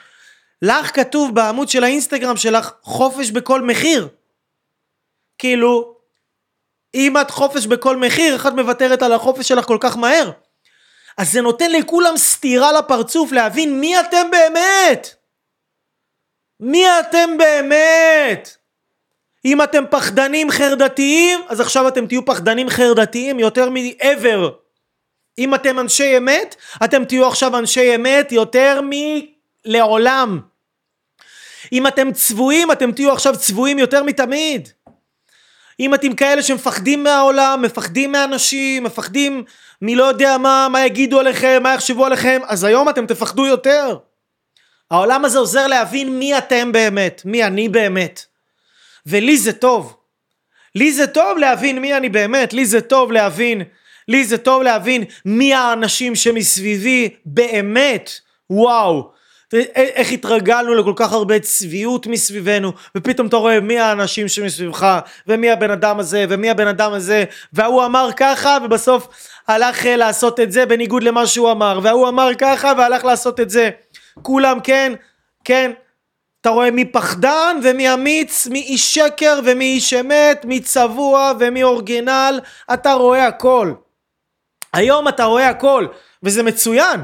לך כתוב בעמוד של האינסטגרם שלך, חופש בכל מחיר. כאילו, אם את חופש בכל מחיר, איך את מוותרת על החופש שלך כל כך מהר? אז זה נותן לכולם סטירה לפרצוף להבין מי אתם באמת. מי אתם באמת? אם אתם פחדנים חרדתיים, אז עכשיו אתם תהיו פחדנים חרדתיים יותר מ-ever. אם אתם אנשי אמת, אתם תהיו עכשיו אנשי אמת יותר מלעולם. אם אתם צבועים, אתם תהיו עכשיו צבועים יותר מתמיד. אם אתם כאלה שמפחדים מהעולם, מפחדים מאנשים, מפחדים מלא יודע מה, מה יגידו עליכם, מה יחשבו עליכם, אז היום אתם תפחדו יותר. העולם הזה עוזר להבין מי אתם באמת, מי אני באמת. ולי זה טוב. לי זה טוב להבין מי אני באמת, לי זה טוב להבין, לי זה טוב להבין מי האנשים שמסביבי באמת. וואו, איך התרגלנו לכל כך הרבה צביעות מסביבנו ופתאום אתה רואה מי האנשים שמסביבך ומי הבן אדם הזה ומי הבן אדם הזה וההוא אמר ככה ובסוף הלך לעשות את זה בניגוד למה שהוא אמר וההוא אמר ככה והלך לעשות את זה כולם כן כן אתה רואה מי פחדן ומי אמיץ, מי איש שקר ומי איש אמת, מי צבוע ומי אורגינל, אתה רואה הכל. היום אתה רואה הכל, וזה מצוין.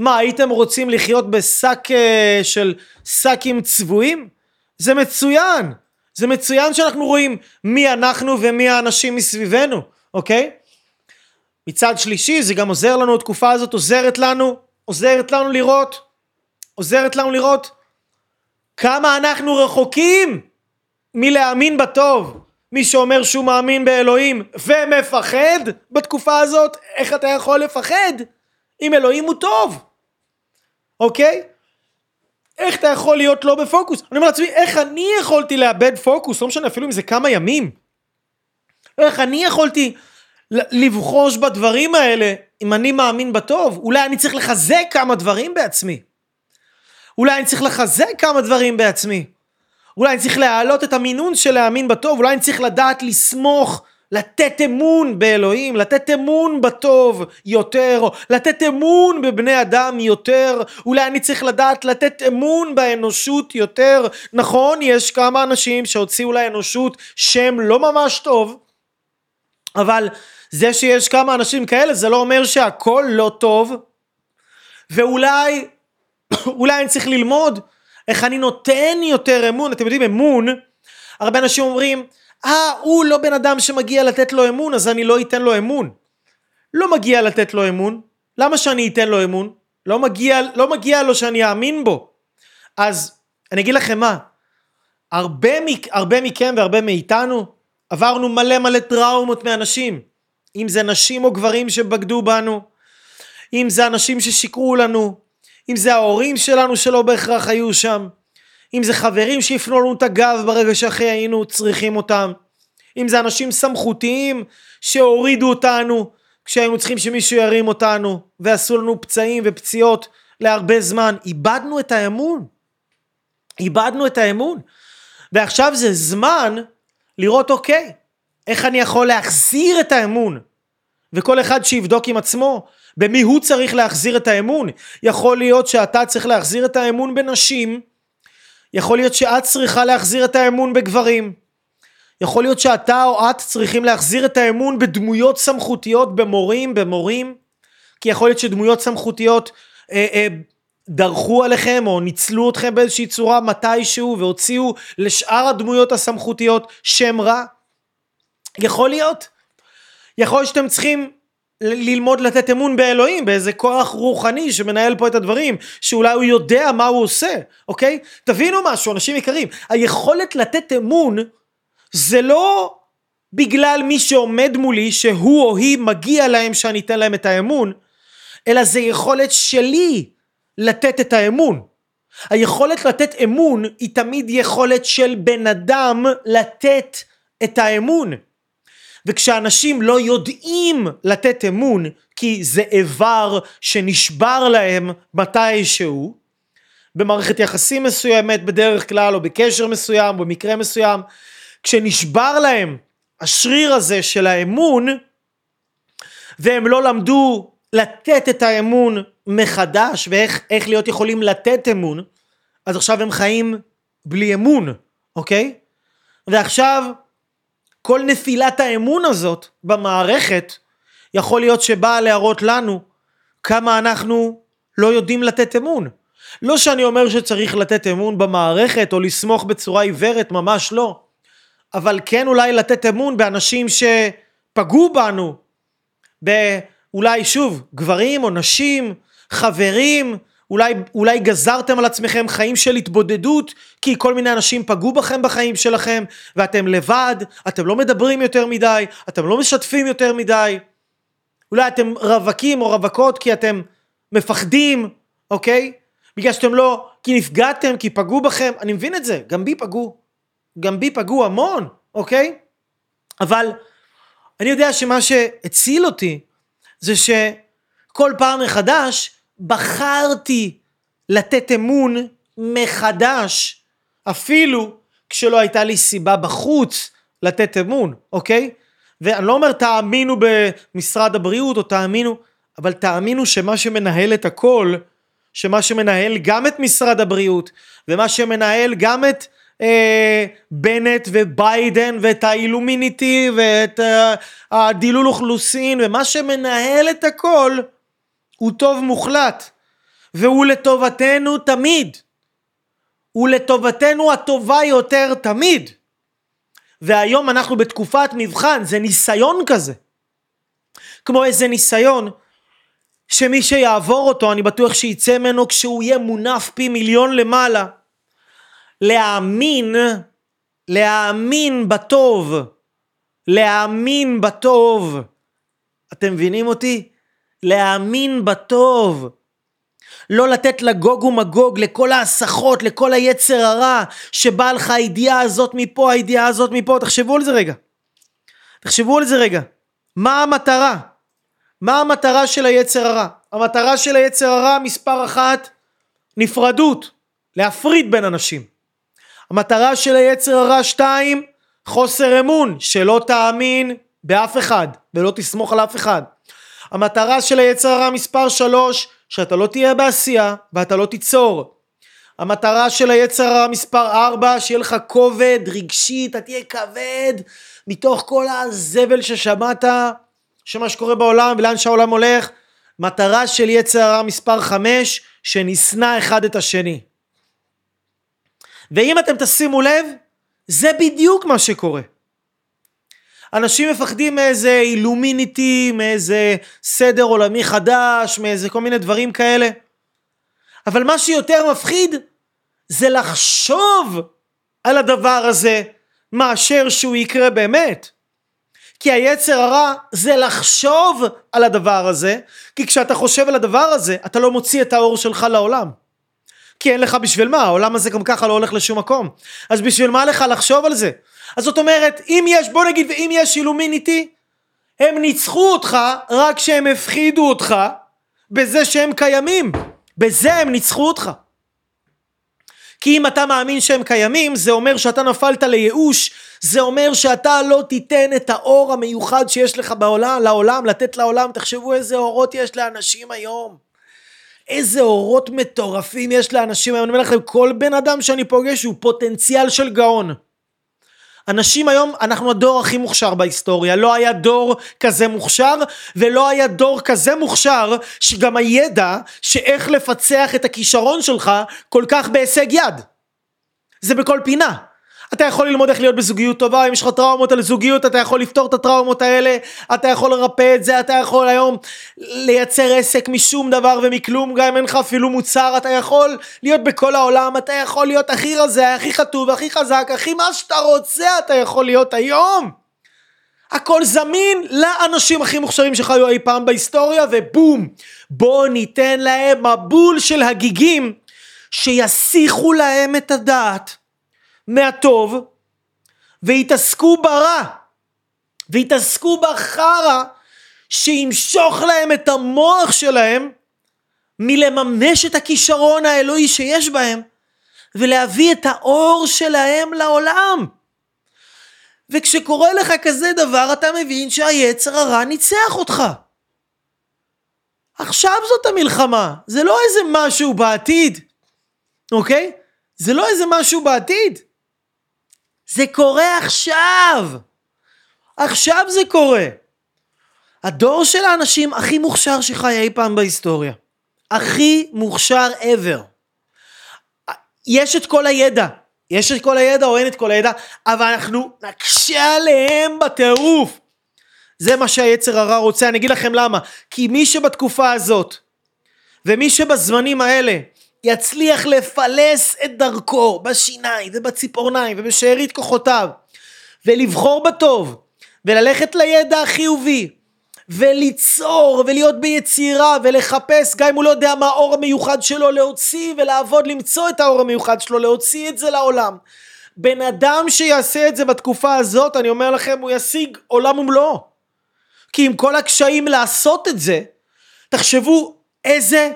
מה, הייתם רוצים לחיות בשק uh, של שקים צבועים? זה מצוין. זה מצוין שאנחנו רואים מי אנחנו ומי האנשים מסביבנו, אוקיי? מצד שלישי זה גם עוזר לנו, התקופה הזאת עוזרת לנו, עוזרת לנו לראות, עוזרת לנו לראות כמה אנחנו רחוקים מלהאמין בטוב. מי שאומר שהוא מאמין באלוהים ומפחד בתקופה הזאת, איך אתה יכול לפחד אם אלוהים הוא טוב? אוקיי? איך אתה יכול להיות לא בפוקוס? אני אומר לעצמי, איך אני יכולתי לאבד פוקוס, לא משנה אפילו אם זה כמה ימים. איך אני יכולתי לבחוש בדברים האלה אם אני מאמין בטוב? אולי אני צריך לחזק כמה דברים בעצמי. אולי אני צריך לחזק כמה דברים בעצמי. אולי אני צריך להעלות את המינון של להאמין בטוב, אולי אני צריך לדעת לסמוך, לתת אמון באלוהים, לתת אמון בטוב יותר, לתת אמון בבני אדם יותר, אולי אני צריך לדעת לתת אמון באנושות יותר. נכון, יש כמה אנשים שהוציאו לאנושות שם לא ממש טוב, אבל זה שיש כמה אנשים כאלה זה לא אומר שהכל לא טוב, ואולי, אולי אני צריך ללמוד איך אני נותן יותר אמון, אתם יודעים אמון, הרבה אנשים אומרים, אה, הוא לא בן אדם שמגיע לתת לו אמון, אז אני לא אתן לו אמון. לא מגיע לתת לו אמון, למה שאני אתן לו אמון? לא מגיע, לא מגיע לו שאני אאמין בו. אז אני אגיד לכם מה, הרבה, הרבה מכם והרבה מאיתנו עברנו מלא מלא טראומות מאנשים, אם זה נשים או גברים שבגדו בנו, אם זה אנשים ששיקרו לנו, אם זה ההורים שלנו שלא בהכרח היו שם, אם זה חברים שהפנו לנו את הגב ברגע שהכי היינו צריכים אותם, אם זה אנשים סמכותיים שהורידו אותנו כשהיינו צריכים שמישהו ירים אותנו ועשו לנו פצעים ופציעות להרבה זמן, איבדנו את האמון. איבדנו את האמון. ועכשיו זה זמן לראות אוקיי, איך אני יכול להחזיר את האמון. וכל אחד שיבדוק עם עצמו במי הוא צריך להחזיר את האמון. יכול להיות שאתה צריך להחזיר את האמון בנשים, יכול להיות שאת צריכה להחזיר את האמון בגברים. יכול להיות שאתה או את צריכים להחזיר את האמון בדמויות סמכותיות, במורים, במורים, כי יכול להיות שדמויות סמכותיות אה, אה, דרכו עליכם או ניצלו אתכם באיזושהי צורה מתישהו והוציאו לשאר הדמויות הסמכותיות שם רע. יכול להיות. יכול להיות שאתם צריכים ללמוד לתת אמון באלוהים, באיזה כוח רוחני שמנהל פה את הדברים, שאולי הוא יודע מה הוא עושה, אוקיי? תבינו משהו, אנשים יקרים, היכולת לתת אמון זה לא בגלל מי שעומד מולי, שהוא או היא מגיע להם שאני אתן להם את האמון, אלא זה יכולת שלי לתת את האמון. היכולת לתת אמון היא תמיד יכולת של בן אדם לתת את האמון. וכשאנשים לא יודעים לתת אמון כי זה איבר שנשבר להם מתישהו, במערכת יחסים מסוימת בדרך כלל או בקשר מסוים או במקרה מסוים, כשנשבר להם השריר הזה של האמון והם לא למדו לתת את האמון מחדש ואיך להיות יכולים לתת אמון, אז עכשיו הם חיים בלי אמון, אוקיי? ועכשיו כל נפילת האמון הזאת במערכת יכול להיות שבאה להראות לנו כמה אנחנו לא יודעים לתת אמון. לא שאני אומר שצריך לתת אמון במערכת או לסמוך בצורה עיוורת, ממש לא. אבל כן אולי לתת אמון באנשים שפגעו בנו, באולי שוב, גברים או נשים, חברים, אולי, אולי גזרתם על עצמכם חיים של התבודדות כי כל מיני אנשים פגעו בכם בחיים שלכם ואתם לבד, אתם לא מדברים יותר מדי, אתם לא משתפים יותר מדי. אולי אתם רווקים או רווקות כי אתם מפחדים, אוקיי? בגלל שאתם לא, כי נפגעתם, כי פגעו בכם, אני מבין את זה, גם בי פגעו. גם בי פגעו המון, אוקיי? אבל אני יודע שמה שהציל אותי זה שכל פעם מחדש בחרתי לתת אמון מחדש, אפילו כשלא הייתה לי סיבה בחוץ לתת אמון, אוקיי? ואני לא אומר תאמינו במשרד הבריאות או תאמינו, אבל תאמינו שמה שמנהל את הכל שמה שמנהל גם את משרד הבריאות, ומה שמנהל גם את אה, בנט וביידן ואת האילומיניטי ואת אה, הדילול אוכלוסין, ומה שמנהל את הכל הוא טוב מוחלט, והוא לטובתנו תמיד. הוא לטובתנו הטובה יותר תמיד. והיום אנחנו בתקופת מבחן, זה ניסיון כזה. כמו איזה ניסיון שמי שיעבור אותו, אני בטוח שיצא ממנו כשהוא יהיה מונף פי מיליון למעלה. להאמין, להאמין בטוב, להאמין בטוב. אתם מבינים אותי? להאמין בטוב. לא לתת לגוג ומגוג, לכל ההסחות, לכל היצר הרע, שבא לך הידיעה הזאת מפה, הידיעה הזאת מפה. תחשבו על זה רגע. תחשבו על זה רגע. מה המטרה? מה המטרה של היצר הרע? המטרה של היצר הרע מספר אחת, נפרדות, להפריד בין אנשים. המטרה של היצר הרע שתיים, חוסר אמון, שלא תאמין באף אחד ולא תסמוך על אף אחד. המטרה של היצר הרע מספר שלוש, שאתה לא תהיה בעשייה ואתה לא תיצור. המטרה של היצר הרע מספר ארבע, שיהיה לך כובד רגשי, אתה תהיה כבד מתוך כל הזבל ששמעת, שמה שקורה בעולם ולאן שהעולם הולך. מטרה של יצר הרע מספר חמש, שנשנא אחד את השני. ואם אתם תשימו לב, זה בדיוק מה שקורה. אנשים מפחדים מאיזה אילומיניטי, מאיזה סדר עולמי חדש, מאיזה כל מיני דברים כאלה. אבל מה שיותר מפחיד זה לחשוב על הדבר הזה מאשר שהוא יקרה באמת. כי היצר הרע זה לחשוב על הדבר הזה, כי כשאתה חושב על הדבר הזה, אתה לא מוציא את האור שלך לעולם. כי אין לך בשביל מה, העולם הזה גם ככה לא הולך לשום מקום. אז בשביל מה לך לחשוב על זה? אז זאת אומרת, אם יש, בוא נגיד, ואם יש אילומיניטי, הם ניצחו אותך רק שהם הפחידו אותך בזה שהם קיימים. בזה הם ניצחו אותך. כי אם אתה מאמין שהם קיימים, זה אומר שאתה נפלת לייאוש, זה אומר שאתה לא תיתן את האור המיוחד שיש לך בעולם, לעולם, לתת לעולם. תחשבו איזה אורות יש לאנשים היום. איזה אורות מטורפים יש לאנשים היום. אני אומר לכם, כל בן אדם שאני פוגש הוא פוטנציאל של גאון. אנשים היום, אנחנו הדור הכי מוכשר בהיסטוריה, לא היה דור כזה מוכשר ולא היה דור כזה מוכשר שגם הידע שאיך לפצח את הכישרון שלך כל כך בהישג יד. זה בכל פינה. אתה יכול ללמוד איך להיות בזוגיות טובה, אם יש לך טראומות על זוגיות, אתה יכול לפתור את הטראומות האלה, אתה יכול לרפא את זה, אתה יכול היום לייצר עסק משום דבר ומכלום, גם אם אין לך אפילו מוצר, אתה יכול להיות בכל העולם, אתה יכול להיות הכי רזה, הכי חטוב, הכי חזק, הכי מה שאתה רוצה, אתה יכול להיות היום. הכל זמין לאנשים הכי מוכשרים שחיו אי פעם בהיסטוריה, ובום, בוא ניתן להם מבול של הגיגים שיסיחו להם את הדעת. מהטוב והתעסקו ברע והתעסקו בחרא שימשוך להם את המוח שלהם מלממש את הכישרון האלוהי שיש בהם ולהביא את האור שלהם לעולם. וכשקורה לך כזה דבר אתה מבין שהיצר הרע ניצח אותך. עכשיו זאת המלחמה, זה לא איזה משהו בעתיד, אוקיי? זה לא איזה משהו בעתיד. זה קורה עכשיו. עכשיו זה קורה. הדור של האנשים הכי מוכשר שחי אי פעם בהיסטוריה. הכי מוכשר ever. יש את כל הידע. יש את כל הידע או אין את כל הידע, אבל אנחנו נקשה עליהם בטירוף. זה מה שהיצר הרע רוצה, אני אגיד לכם למה. כי מי שבתקופה הזאת, ומי שבזמנים האלה, יצליח לפלס את דרכו בשיניים ובציפורניים ובשארית כוחותיו ולבחור בטוב וללכת לידע החיובי וליצור ולהיות ביצירה ולחפש גם אם הוא לא יודע מה האור המיוחד שלו להוציא ולעבוד למצוא את האור המיוחד שלו להוציא את זה לעולם. בן אדם שיעשה את זה בתקופה הזאת אני אומר לכם הוא ישיג עולם ומלואו. כי עם כל הקשיים לעשות את זה תחשבו איזה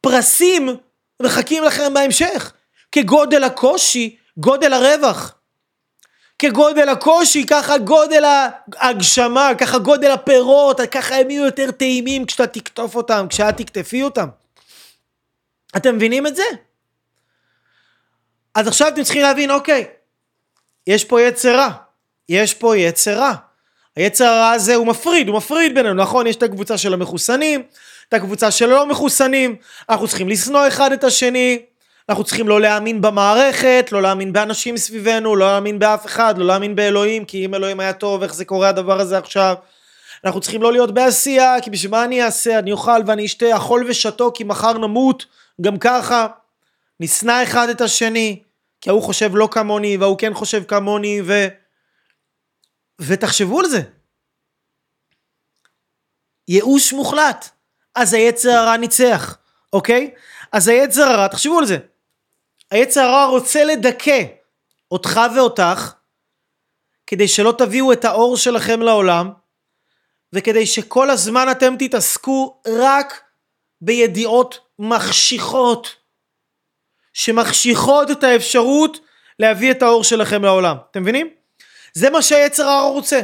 פרסים מחכים לכם בהמשך. כגודל הקושי, גודל הרווח. כגודל הקושי, ככה גודל ההגשמה, ככה גודל הפירות, ככה הם יהיו יותר טעימים כשאתה תקטוף אותם, כשאת תקטפי אותם. אתם מבינים את זה? אז עכשיו אתם צריכים להבין, אוקיי, יש פה יצר יש פה יצר רע. היצר הרע הזה הוא מפריד, הוא מפריד בינינו, נכון? יש את הקבוצה של המחוסנים, את הקבוצה של הלא מחוסנים, אנחנו צריכים לשנוא אחד את השני, אנחנו צריכים לא להאמין במערכת, לא להאמין באנשים סביבנו, לא להאמין באף אחד, לא להאמין באלוהים, כי אם אלוהים היה טוב, איך זה קורה הדבר הזה עכשיו? אנחנו צריכים לא להיות בעשייה, כי בשביל מה אני אעשה? אני אוכל ואני אשתה אכול ושתו, כי מחר נמות, גם ככה. נשנא אחד את השני, כי ההוא חושב לא כמוני, וההוא כן חושב כמוני, ו... ותחשבו על זה. ייאוש מוחלט. אז היצר הרע ניצח, אוקיי? אז היצר הרע, תחשבו על זה. היצר הרע רוצה לדכא אותך ואותך, כדי שלא תביאו את האור שלכם לעולם, וכדי שכל הזמן אתם תתעסקו רק בידיעות מחשיכות, שמחשיכות את האפשרות להביא את האור שלכם לעולם. אתם מבינים? זה מה שהיצר הרע רוצה.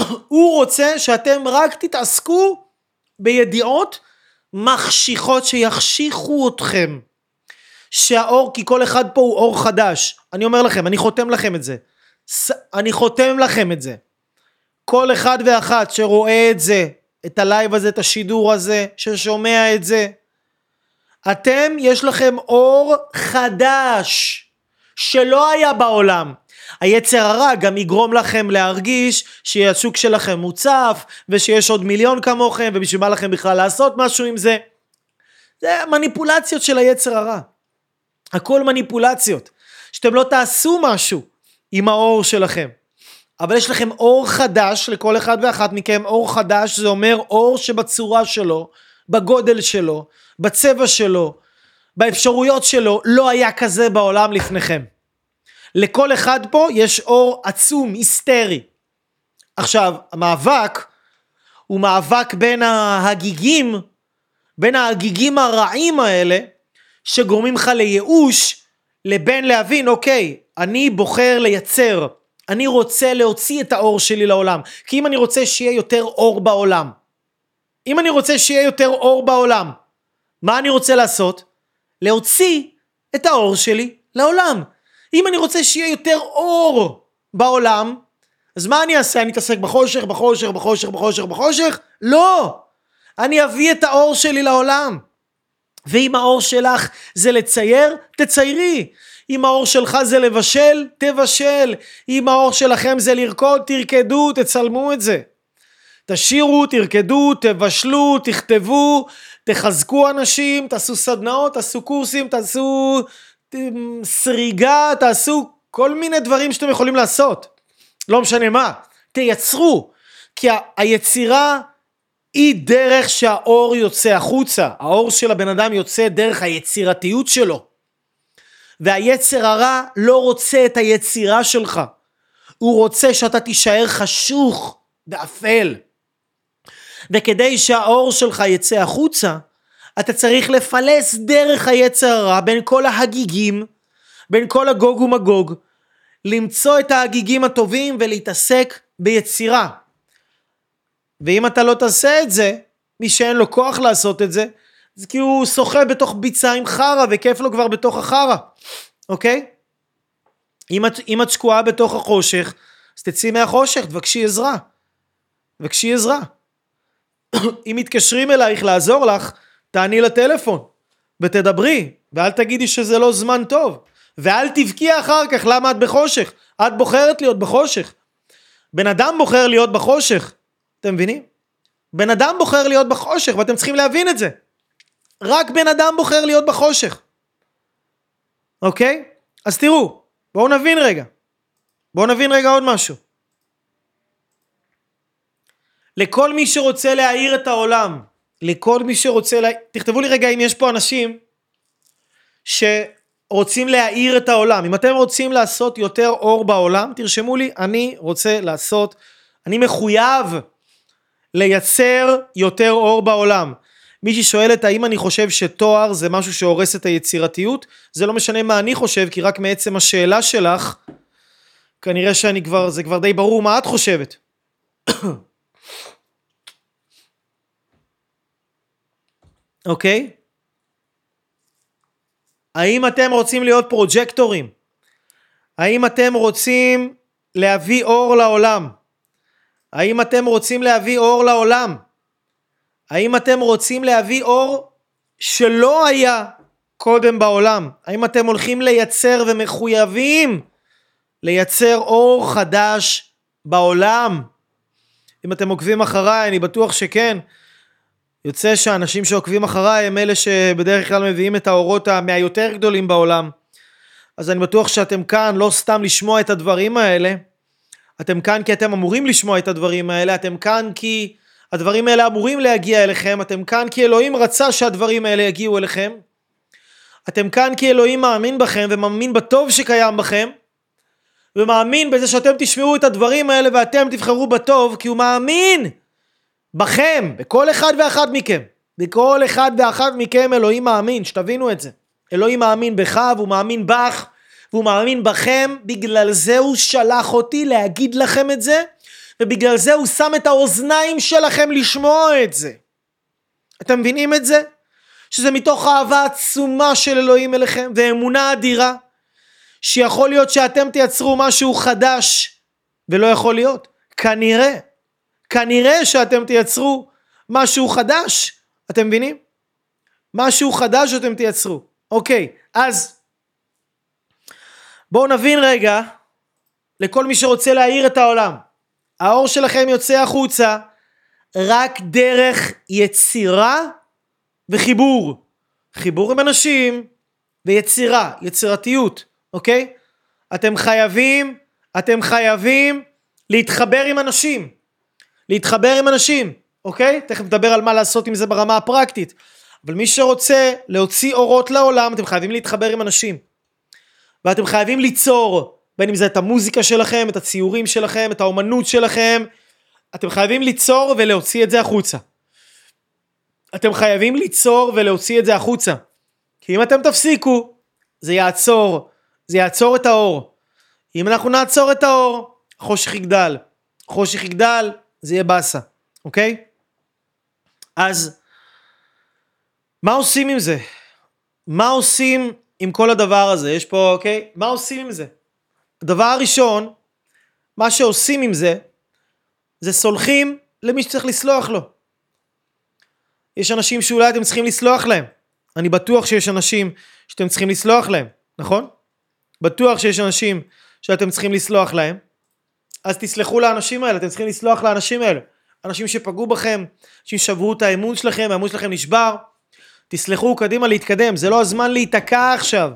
הוא רוצה שאתם רק תתעסקו בידיעות מחשיכות שיחשיכו אתכם. שהאור, כי כל אחד פה הוא אור חדש. אני אומר לכם, אני חותם לכם את זה. אני חותם לכם את זה. כל אחד ואחת שרואה את זה, את הלייב הזה, את השידור הזה, ששומע את זה, אתם, יש לכם אור חדש שלא היה בעולם. היצר הרע גם יגרום לכם להרגיש שהשוק שלכם מוצף ושיש עוד מיליון כמוכם ובשביל מה לכם בכלל לעשות משהו עם זה. זה מניפולציות של היצר הרע. הכל מניפולציות. שאתם לא תעשו משהו עם האור שלכם. אבל יש לכם אור חדש לכל אחד ואחת מכם, אור חדש זה אומר אור שבצורה שלו, בגודל שלו, בצבע שלו, באפשרויות שלו, לא היה כזה בעולם לפניכם. לכל אחד פה יש אור עצום, היסטרי. עכשיו, המאבק הוא מאבק בין ההגיגים, בין ההגיגים הרעים האלה, שגורמים לך לייאוש, לבין להבין, אוקיי, אני בוחר לייצר, אני רוצה להוציא את האור שלי לעולם. כי אם אני רוצה שיהיה יותר אור בעולם, אם אני רוצה שיהיה יותר אור בעולם, מה אני רוצה לעשות? להוציא את האור שלי לעולם. אם אני רוצה שיהיה יותר אור בעולם, אז מה אני אעשה? אני אתעסק בחושך, בחושך, בחושך, בחושך, בחושך? לא! אני אביא את האור שלי לעולם. ואם האור שלך זה לצייר, תציירי. אם האור שלך זה לבשל, תבשל. אם האור שלכם זה לרקוד, תרקדו, תצלמו את זה. תשירו, תרקדו, תבשלו, תכתבו, תחזקו אנשים, תעשו סדנאות, תעשו קורסים, תעשו סריגה, תעשו כל מיני דברים שאתם יכולים לעשות. לא משנה מה. תייצרו. כי היצירה היא דרך שהאור יוצא החוצה. האור של הבן אדם יוצא דרך היצירתיות שלו. והיצר הרע לא רוצה את היצירה שלך. הוא רוצה שאתה תישאר חשוך ואפל. וכדי שהאור שלך יצא החוצה, אתה צריך לפלס דרך היצר הרע בין כל ההגיגים, בין כל הגוג ומגוג, למצוא את ההגיגים הטובים ולהתעסק ביצירה. ואם אתה לא תעשה את זה, מי שאין לו כוח לעשות את זה, זה כי הוא שוחה בתוך ביצה עם חרא וכיף לו כבר בתוך החרא, אוקיי? אם את, אם את שקועה בתוך החושך, אז תצאי מהחושך, תבקשי עזרה. תבקשי עזרה. אם מתקשרים אלייך לעזור לך, תעני לטלפון ותדברי, ואל תגידי שזה לא זמן טוב. ואל תבכי אחר כך למה את בחושך. את בוחרת להיות בחושך. בן אדם בוחר להיות בחושך. אתם מבינים? בן אדם בוחר להיות בחושך, ואתם צריכים להבין את זה. רק בן אדם בוחר להיות בחושך. אוקיי? אז תראו, בואו נבין רגע. בואו נבין רגע עוד משהו. לכל מי שרוצה להאיר את העולם, לכל מי שרוצה, לה... תכתבו לי רגע אם יש פה אנשים שרוצים להאיר את העולם. אם אתם רוצים לעשות יותר אור בעולם, תרשמו לי, אני רוצה לעשות, אני מחויב לייצר יותר אור בעולם. מישהי שואלת האם אני חושב שתואר זה משהו שהורס את היצירתיות? זה לא משנה מה אני חושב, כי רק מעצם השאלה שלך, כנראה שאני כבר, זה כבר די ברור מה את חושבת. אוקיי? האם אתם רוצים להיות פרוג'קטורים? האם אתם רוצים להביא אור לעולם? האם אתם רוצים להביא אור לעולם? האם אתם רוצים להביא אור שלא היה קודם בעולם? האם אתם הולכים לייצר ומחויבים לייצר אור חדש בעולם? אם אתם עוקבים אחריי, אני בטוח שכן. יוצא שהאנשים שעוקבים אחריי הם אלה שבדרך כלל מביאים את האורות מהיותר גדולים בעולם. אז אני בטוח שאתם כאן לא סתם לשמוע את הדברים האלה, אתם כאן כי אתם אמורים לשמוע את הדברים האלה, אתם כאן כי הדברים האלה אמורים להגיע אליכם, אתם כאן כי אלוהים רצה שהדברים האלה יגיעו אליכם. אתם כאן כי אלוהים מאמין בכם ומאמין בטוב שקיים בכם, ומאמין בזה שאתם תשמעו את הדברים האלה ואתם תבחרו בטוב, כי הוא מאמין בכם, בכל אחד ואחת מכם. בכל אחד ואחת מכם אלוהים מאמין, שתבינו את זה. אלוהים מאמין בך והוא מאמין בך והוא מאמין בכם, בגלל זה הוא שלח אותי להגיד לכם את זה, ובגלל זה הוא שם את האוזניים שלכם לשמוע את זה. אתם מבינים את זה? שזה מתוך אהבה עצומה של אלוהים אליכם ואמונה אדירה, שיכול להיות שאתם תייצרו משהו חדש, ולא יכול להיות. כנראה, כנראה שאתם תייצרו משהו חדש, אתם מבינים? משהו חדש שאתם תייצרו. אוקיי, אז בואו נבין רגע לכל מי שרוצה להאיר את העולם. האור שלכם יוצא החוצה רק דרך יצירה וחיבור. חיבור עם אנשים ויצירה, יצירתיות, אוקיי? אתם חייבים, אתם חייבים להתחבר עם אנשים. להתחבר עם אנשים, אוקיי? תכף נדבר על מה לעשות עם זה ברמה הפרקטית. אבל מי שרוצה להוציא אורות לעולם, אתם חייבים להתחבר עם אנשים. ואתם חייבים ליצור, בין אם זה את המוזיקה שלכם, את הציורים שלכם, את האומנות שלכם, אתם חייבים ליצור ולהוציא את זה החוצה. אתם חייבים ליצור ולהוציא את זה החוצה. כי אם אתם תפסיקו, זה יעצור, זה יעצור את האור. אם אנחנו נעצור את האור, חושך יגדל. חושך יגדל, זה יהיה באסה, אוקיי? אז מה עושים עם זה? מה עושים עם כל הדבר הזה? יש פה, אוקיי? מה עושים עם זה? הדבר הראשון, מה שעושים עם זה, זה סולחים למי שצריך לסלוח לו. יש אנשים שאולי אתם צריכים לסלוח להם. אני בטוח שיש אנשים שאתם צריכים לסלוח להם, נכון? בטוח שיש אנשים שאתם צריכים לסלוח להם. אז תסלחו לאנשים האלה, אתם צריכים לסלוח לאנשים האלה. אנשים שפגעו בכם, אנשים שברו את האמון שלכם, האמון שלכם נשבר. תסלחו, קדימה להתקדם, זה לא הזמן להיתקע עכשיו.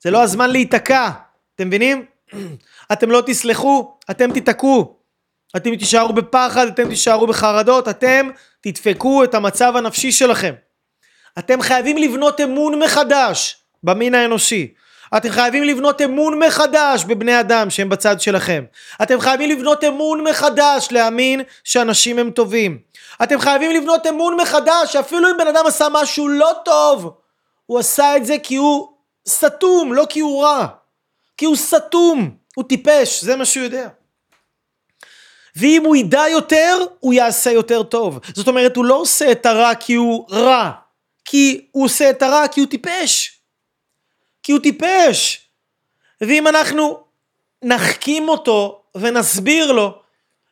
זה לא הזמן להיתקע, אתם מבינים? אתם לא תסלחו, אתם תיתקעו. אתם תישארו בפחד, אתם תישארו בחרדות, אתם תדפקו את המצב הנפשי שלכם. אתם חייבים לבנות אמון מחדש במין האנושי. אתם חייבים לבנות אמון מחדש בבני אדם שהם בצד שלכם. אתם חייבים לבנות אמון מחדש להאמין שאנשים הם טובים. אתם חייבים לבנות אמון מחדש שאפילו אם בן אדם עשה משהו לא טוב, הוא עשה את זה כי הוא סתום, לא כי הוא רע. כי הוא סתום, הוא טיפש, זה מה שהוא יודע. ואם הוא ידע יותר, הוא יעשה יותר טוב. זאת אומרת, הוא לא עושה את הרע כי הוא רע, כי הוא עושה את הרע כי הוא טיפש. כי הוא טיפש. ואם אנחנו נחכים אותו ונסביר לו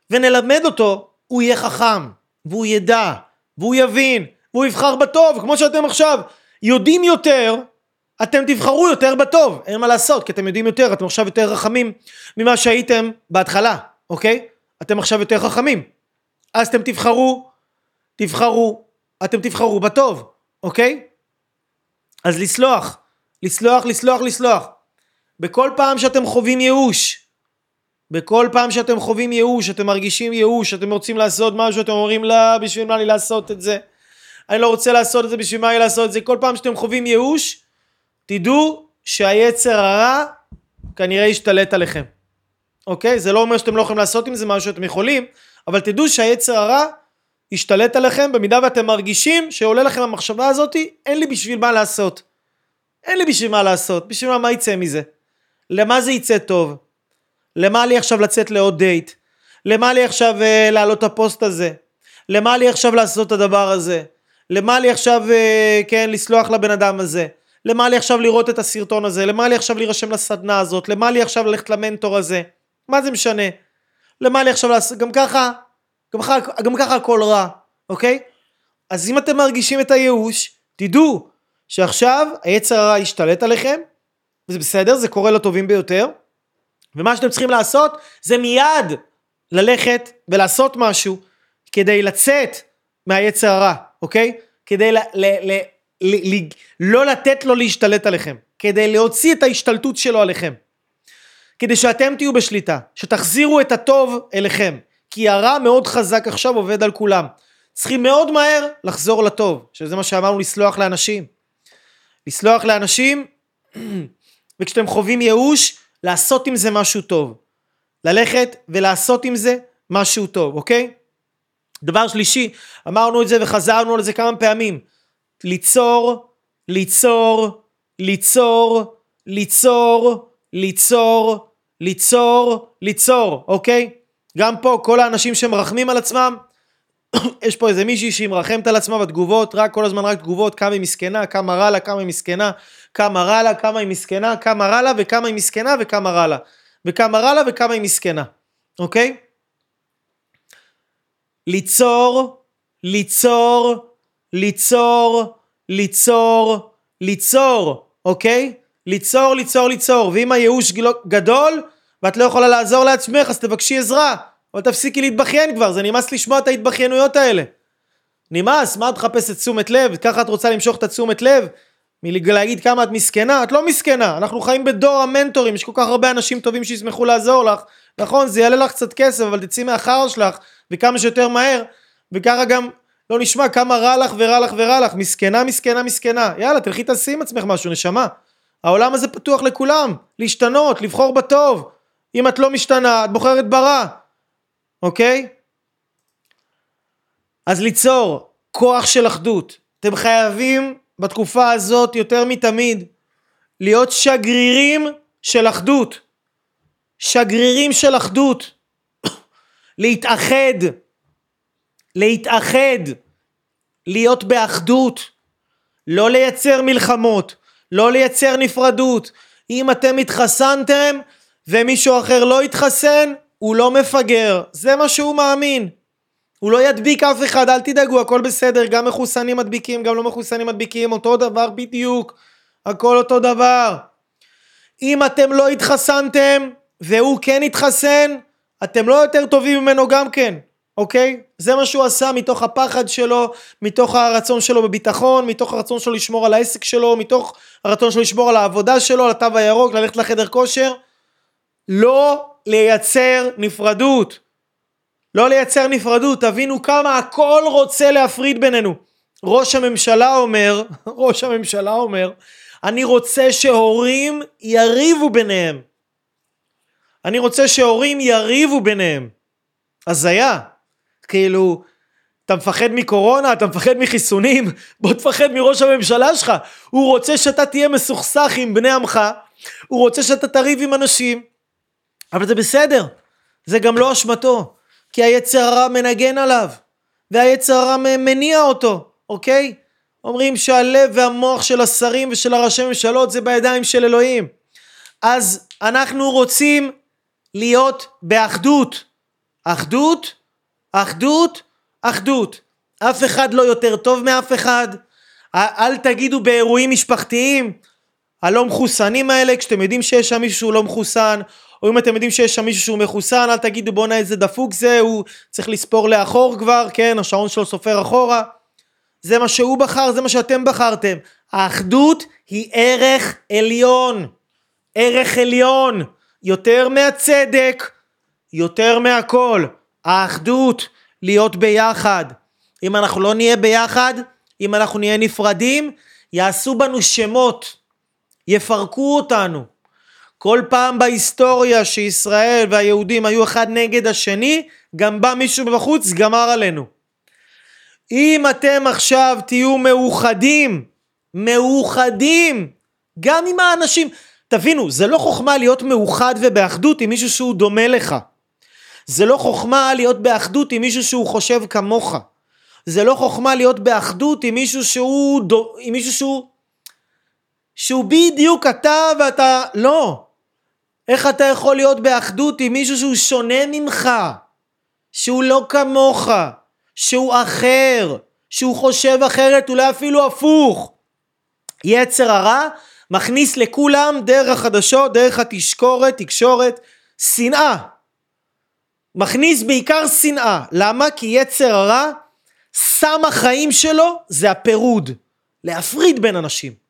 ונלמד אותו, הוא יהיה חכם, והוא ידע, והוא יבין, והוא יבחר בטוב, כמו שאתם עכשיו יודעים יותר, אתם תבחרו יותר בטוב, אין מה לעשות, כי אתם יודעים יותר, אתם עכשיו יותר חכמים ממה שהייתם בהתחלה, אוקיי? אתם עכשיו יותר חכמים. אז אתם תבחרו, תבחרו, אתם תבחרו בטוב, אוקיי? אז לסלוח, לסלוח, לסלוח, לסלוח. בכל פעם שאתם חווים ייאוש, בכל פעם שאתם חווים ייאוש, אתם מרגישים ייאוש, אתם רוצים לעשות משהו, אתם אומרים לא, בשביל מה לי לעשות את זה? אני לא רוצה לעשות את זה, בשביל מה לי לעשות את זה? כל פעם שאתם חווים ייאוש, תדעו שהיצר הרע כנראה ישתלט עליכם. אוקיי? זה לא אומר שאתם לא יכולים לעשות עם זה משהו שאתם יכולים, אבל תדעו שהיצר הרע ישתלט עליכם במידה ואתם מרגישים שעולה לכם המחשבה הזאתי, אין לי בשביל מה לעשות. אין לי בשביל מה לעשות, בשביל מה, מה יצא מזה? למה זה יצא טוב? למה לי עכשיו לצאת לעוד דייט? למה לי עכשיו uh, להעלות את הפוסט הזה? למה לי עכשיו לעשות את הדבר הזה? למה לי עכשיו, uh, כן, לסלוח לבן אדם הזה? למה לי עכשיו לראות את הסרטון הזה? למה לי עכשיו להירשם לסדנה הזאת? למה לי עכשיו ללכת למנטור הזה? מה זה משנה? למה לי עכשיו לעשות? גם ככה, גם ככה, גם ככה הכל רע, אוקיי? אז אם אתם מרגישים את הייאוש, תדעו שעכשיו היצר הרע ישתלט עליכם, וזה בסדר, זה קורה לטובים ביותר, ומה שאתם צריכים לעשות זה מיד ללכת ולעשות משהו כדי לצאת מהיצר הרע, אוקיי? כדי ל- ל- ל- ל- ל- לא לתת לו להשתלט עליכם, כדי להוציא את ההשתלטות שלו עליכם. כדי שאתם תהיו בשליטה, שתחזירו את הטוב אליכם, כי הרע מאוד חזק עכשיו עובד על כולם. צריכים מאוד מהר לחזור לטוב, שזה מה שאמרנו לסלוח לאנשים. לסלוח לאנשים, וכשאתם חווים ייאוש, לעשות עם זה משהו טוב. ללכת ולעשות עם זה משהו טוב, אוקיי? דבר שלישי, אמרנו את זה וחזרנו על זה כמה פעמים. ליצור, ליצור, ליצור, ליצור, ליצור, ליצור, ליצור, אוקיי? גם פה כל האנשים שמרחמים על עצמם, יש פה איזה מישהי שהיא מרחמת על עצמה בתגובות, רק כל הזמן רק תגובות, כמה היא מסכנה, כמה רע לה, כמה היא מסכנה, כמה רע לה, כמה היא מסכנה, כמה רע לה וכמה היא מסכנה וכמה רע לה. וכמה רע לה וכמה היא מסכנה, אוקיי? ליצור, ליצור, ליצור, ליצור, ליצור, אוקיי? ליצור, ליצור, ליצור. ואם הייאוש גדול ואת לא יכולה לעזור לעצמך, אז תבקשי עזרה. אבל תפסיקי להתבכיין כבר, זה נמאס לשמוע את ההתבכיינויות האלה. נמאס, מה את מחפשת תשומת לב? ככה את רוצה למשוך את התשומת לב? מלהגיד כמה את מסכנה? את לא מסכנה, אנחנו חיים בדור המנטורים, יש כל כך הרבה אנשים טובים שישמחו לעזור לך. נכון, זה יעלה לך קצת כסף, אבל תצאי מהחרא שלך, וכמה שיותר מהר, וככה גם לא נשמע כמה רע לך ורע לך ורע לך, מסכנה, מסכנה, מסכנה. יאללה, תלכי תעשי עם עצמך משהו, נשמה. העולם הזה פתוח לכולם, להשתנות, לבחור בטוב. אם את לא משתנה, את בוחרת ברע. אוקיי? אז ליצור כוח של אחדות. אתם חייבים בתקופה הזאת יותר מתמיד להיות שגרירים של אחדות. שגרירים של אחדות. להתאחד. להתאחד. להיות באחדות. לא לייצר מלחמות. לא לייצר נפרדות. אם אתם התחסנתם ומישהו אחר לא התחסן, הוא לא מפגר, זה מה שהוא מאמין. הוא לא ידביק אף אחד, אל תדאגו, הכל בסדר, גם מחוסנים מדביקים, גם לא מחוסנים מדביקים, אותו דבר בדיוק, הכל אותו דבר. אם אתם לא התחסנתם, והוא כן התחסן, אתם לא יותר טובים ממנו גם כן, אוקיי? זה מה שהוא עשה מתוך הפחד שלו, מתוך הרצון שלו בביטחון, מתוך הרצון שלו לשמור על העסק שלו, מתוך הרצון שלו לשמור על העבודה שלו, על התו הירוק, ללכת לחדר כושר. לא לייצר נפרדות. לא לייצר נפרדות, תבינו כמה הכל רוצה להפריד בינינו. ראש הממשלה אומר, ראש הממשלה אומר, אני רוצה שהורים יריבו ביניהם. אני רוצה שהורים יריבו ביניהם. הזיה. כאילו, אתה מפחד מקורונה, אתה מפחד מחיסונים, בוא תפחד מראש הממשלה שלך. הוא רוצה שאתה תהיה מסוכסך עם בני עמך, הוא רוצה שאתה תריב עם אנשים, אבל זה בסדר, זה גם לא אשמתו, כי היצר הרע מנגן עליו, והיצר הרע מניע אותו, אוקיי? אומרים שהלב והמוח של השרים ושל הראשי ממשלות זה בידיים של אלוהים. אז אנחנו רוצים להיות באחדות. אחדות, אחדות, אחדות. אף אחד לא יותר טוב מאף אחד. אל תגידו באירועים משפחתיים, הלא מחוסנים האלה, כשאתם יודעים שיש שם מישהו שהוא לא מחוסן, או אם אתם יודעים שיש שם מישהו שהוא מחוסן, אל תגידו בואנה איזה דפוק זה, הוא צריך לספור לאחור כבר, כן, השעון שלו סופר אחורה. זה מה שהוא בחר, זה מה שאתם בחרתם. האחדות היא ערך עליון. ערך עליון. יותר מהצדק, יותר מהכל. האחדות, להיות ביחד. אם אנחנו לא נהיה ביחד, אם אנחנו נהיה נפרדים, יעשו בנו שמות, יפרקו אותנו. כל פעם בהיסטוריה שישראל והיהודים היו אחד נגד השני, גם בא מישהו מבחוץ, גמר עלינו. אם אתם עכשיו תהיו מאוחדים, מאוחדים, גם עם האנשים, תבינו, זה לא חוכמה להיות מאוחד ובאחדות עם מישהו שהוא דומה לך. זה לא חוכמה להיות באחדות עם מישהו שהוא חושב כמוך. זה לא חוכמה להיות באחדות עם מישהו שהוא, עם מישהו שהוא שהוא בדיוק אתה ואתה לא. איך אתה יכול להיות באחדות עם מישהו שהוא שונה ממך, שהוא לא כמוך, שהוא אחר, שהוא חושב אחרת, אולי אפילו הפוך. יצר הרע מכניס לכולם דרך החדשות, דרך התשקורת, תקשורת, שנאה. מכניס בעיקר שנאה. למה? כי יצר הרע, סם החיים שלו זה הפירוד. להפריד בין אנשים.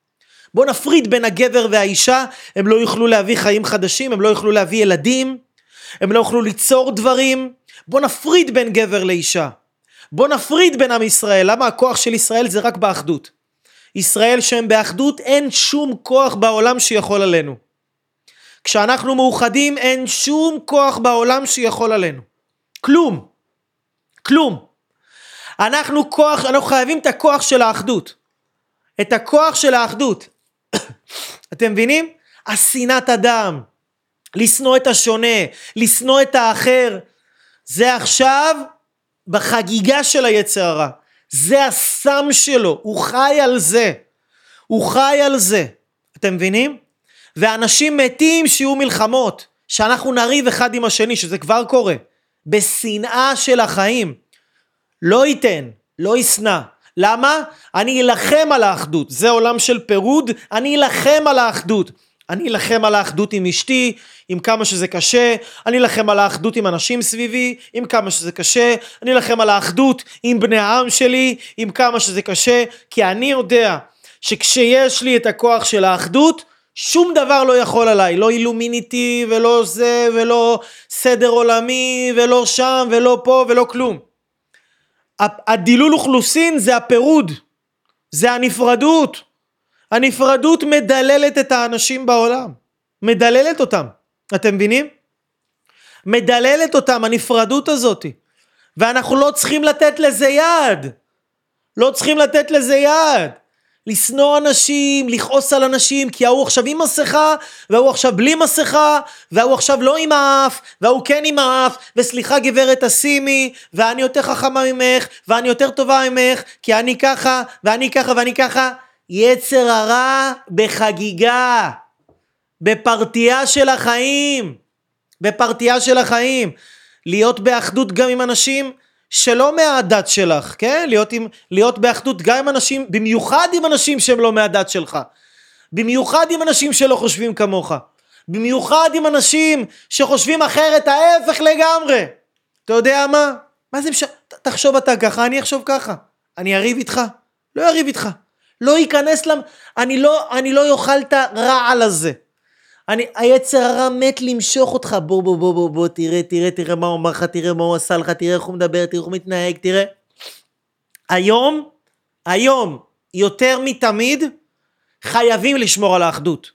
בוא נפריד בין הגבר והאישה, הם לא יוכלו להביא חיים חדשים, הם לא יוכלו להביא ילדים, הם לא יוכלו ליצור דברים. בוא נפריד בין גבר לאישה. בוא נפריד בין עם ישראל. למה הכוח של ישראל זה רק באחדות? ישראל שהם באחדות, אין שום כוח בעולם שיכול עלינו. כשאנחנו מאוחדים, אין שום כוח בעולם שיכול עלינו. כלום. כלום. אנחנו כוח, אנחנו חייבים את הכוח של האחדות. את הכוח של האחדות. אתם מבינים? השנאת אדם, לשנוא את השונה, לשנוא את האחר, זה עכשיו בחגיגה של היצר הרע. זה הסם שלו, הוא חי על זה. הוא חי על זה. אתם מבינים? ואנשים מתים שיהיו מלחמות, שאנחנו נריב אחד עם השני, שזה כבר קורה. בשנאה של החיים. לא ייתן, לא ישנא. למה? אני אלחם על האחדות. זה עולם של פירוד, אני אלחם על האחדות. אני אלחם על האחדות עם אשתי, עם כמה שזה קשה, אני אלחם על האחדות עם אנשים סביבי, עם כמה שזה קשה, אני אלחם על האחדות עם בני העם שלי, עם כמה שזה קשה, כי אני יודע שכשיש לי את הכוח של האחדות, שום דבר לא יכול עליי, לא אילומיניטי ולא זה ולא סדר עולמי ולא שם ולא פה ולא כלום. הדילול אוכלוסין זה הפירוד, זה הנפרדות. הנפרדות מדללת את האנשים בעולם, מדללת אותם, אתם מבינים? מדללת אותם הנפרדות הזאת, ואנחנו לא צריכים לתת לזה יד, לא צריכים לתת לזה יד. לשנוא אנשים, לכעוס על אנשים, כי ההוא עכשיו עם מסכה, וההוא עכשיו בלי מסכה, וההוא עכשיו לא עם האף, וההוא כן עם האף, וסליחה גברת תשימי, ואני יותר חכמה ממך, ואני יותר טובה ממך, כי אני ככה, ואני ככה, ואני ככה. יצר הרע בחגיגה, בפרטייה של החיים, בפרטייה של החיים. להיות באחדות גם עם אנשים שלא מהדת שלך, כן? להיות, עם, להיות באחדות גם עם אנשים, במיוחד עם אנשים שהם לא מהדת שלך. במיוחד עם אנשים שלא חושבים כמוך. במיוחד עם אנשים שחושבים אחרת, ההפך לגמרי. אתה יודע מה? מה זה משנה? תחשוב אתה ככה, אני אחשוב ככה. אני אריב איתך? לא אריב איתך. לא ייכנס למ... אני לא, אני לא יאכל את הרעל הזה. אני, היצר הרע מת למשוך אותך, בוא בוא בוא בוא בוא תראה תראה תראה מה הוא אמר לך, תראה מה הוא עשה לך, תראה איך הוא מדבר, תראה איך הוא מתנהג, תראה. היום, היום, יותר מתמיד, חייבים לשמור על האחדות.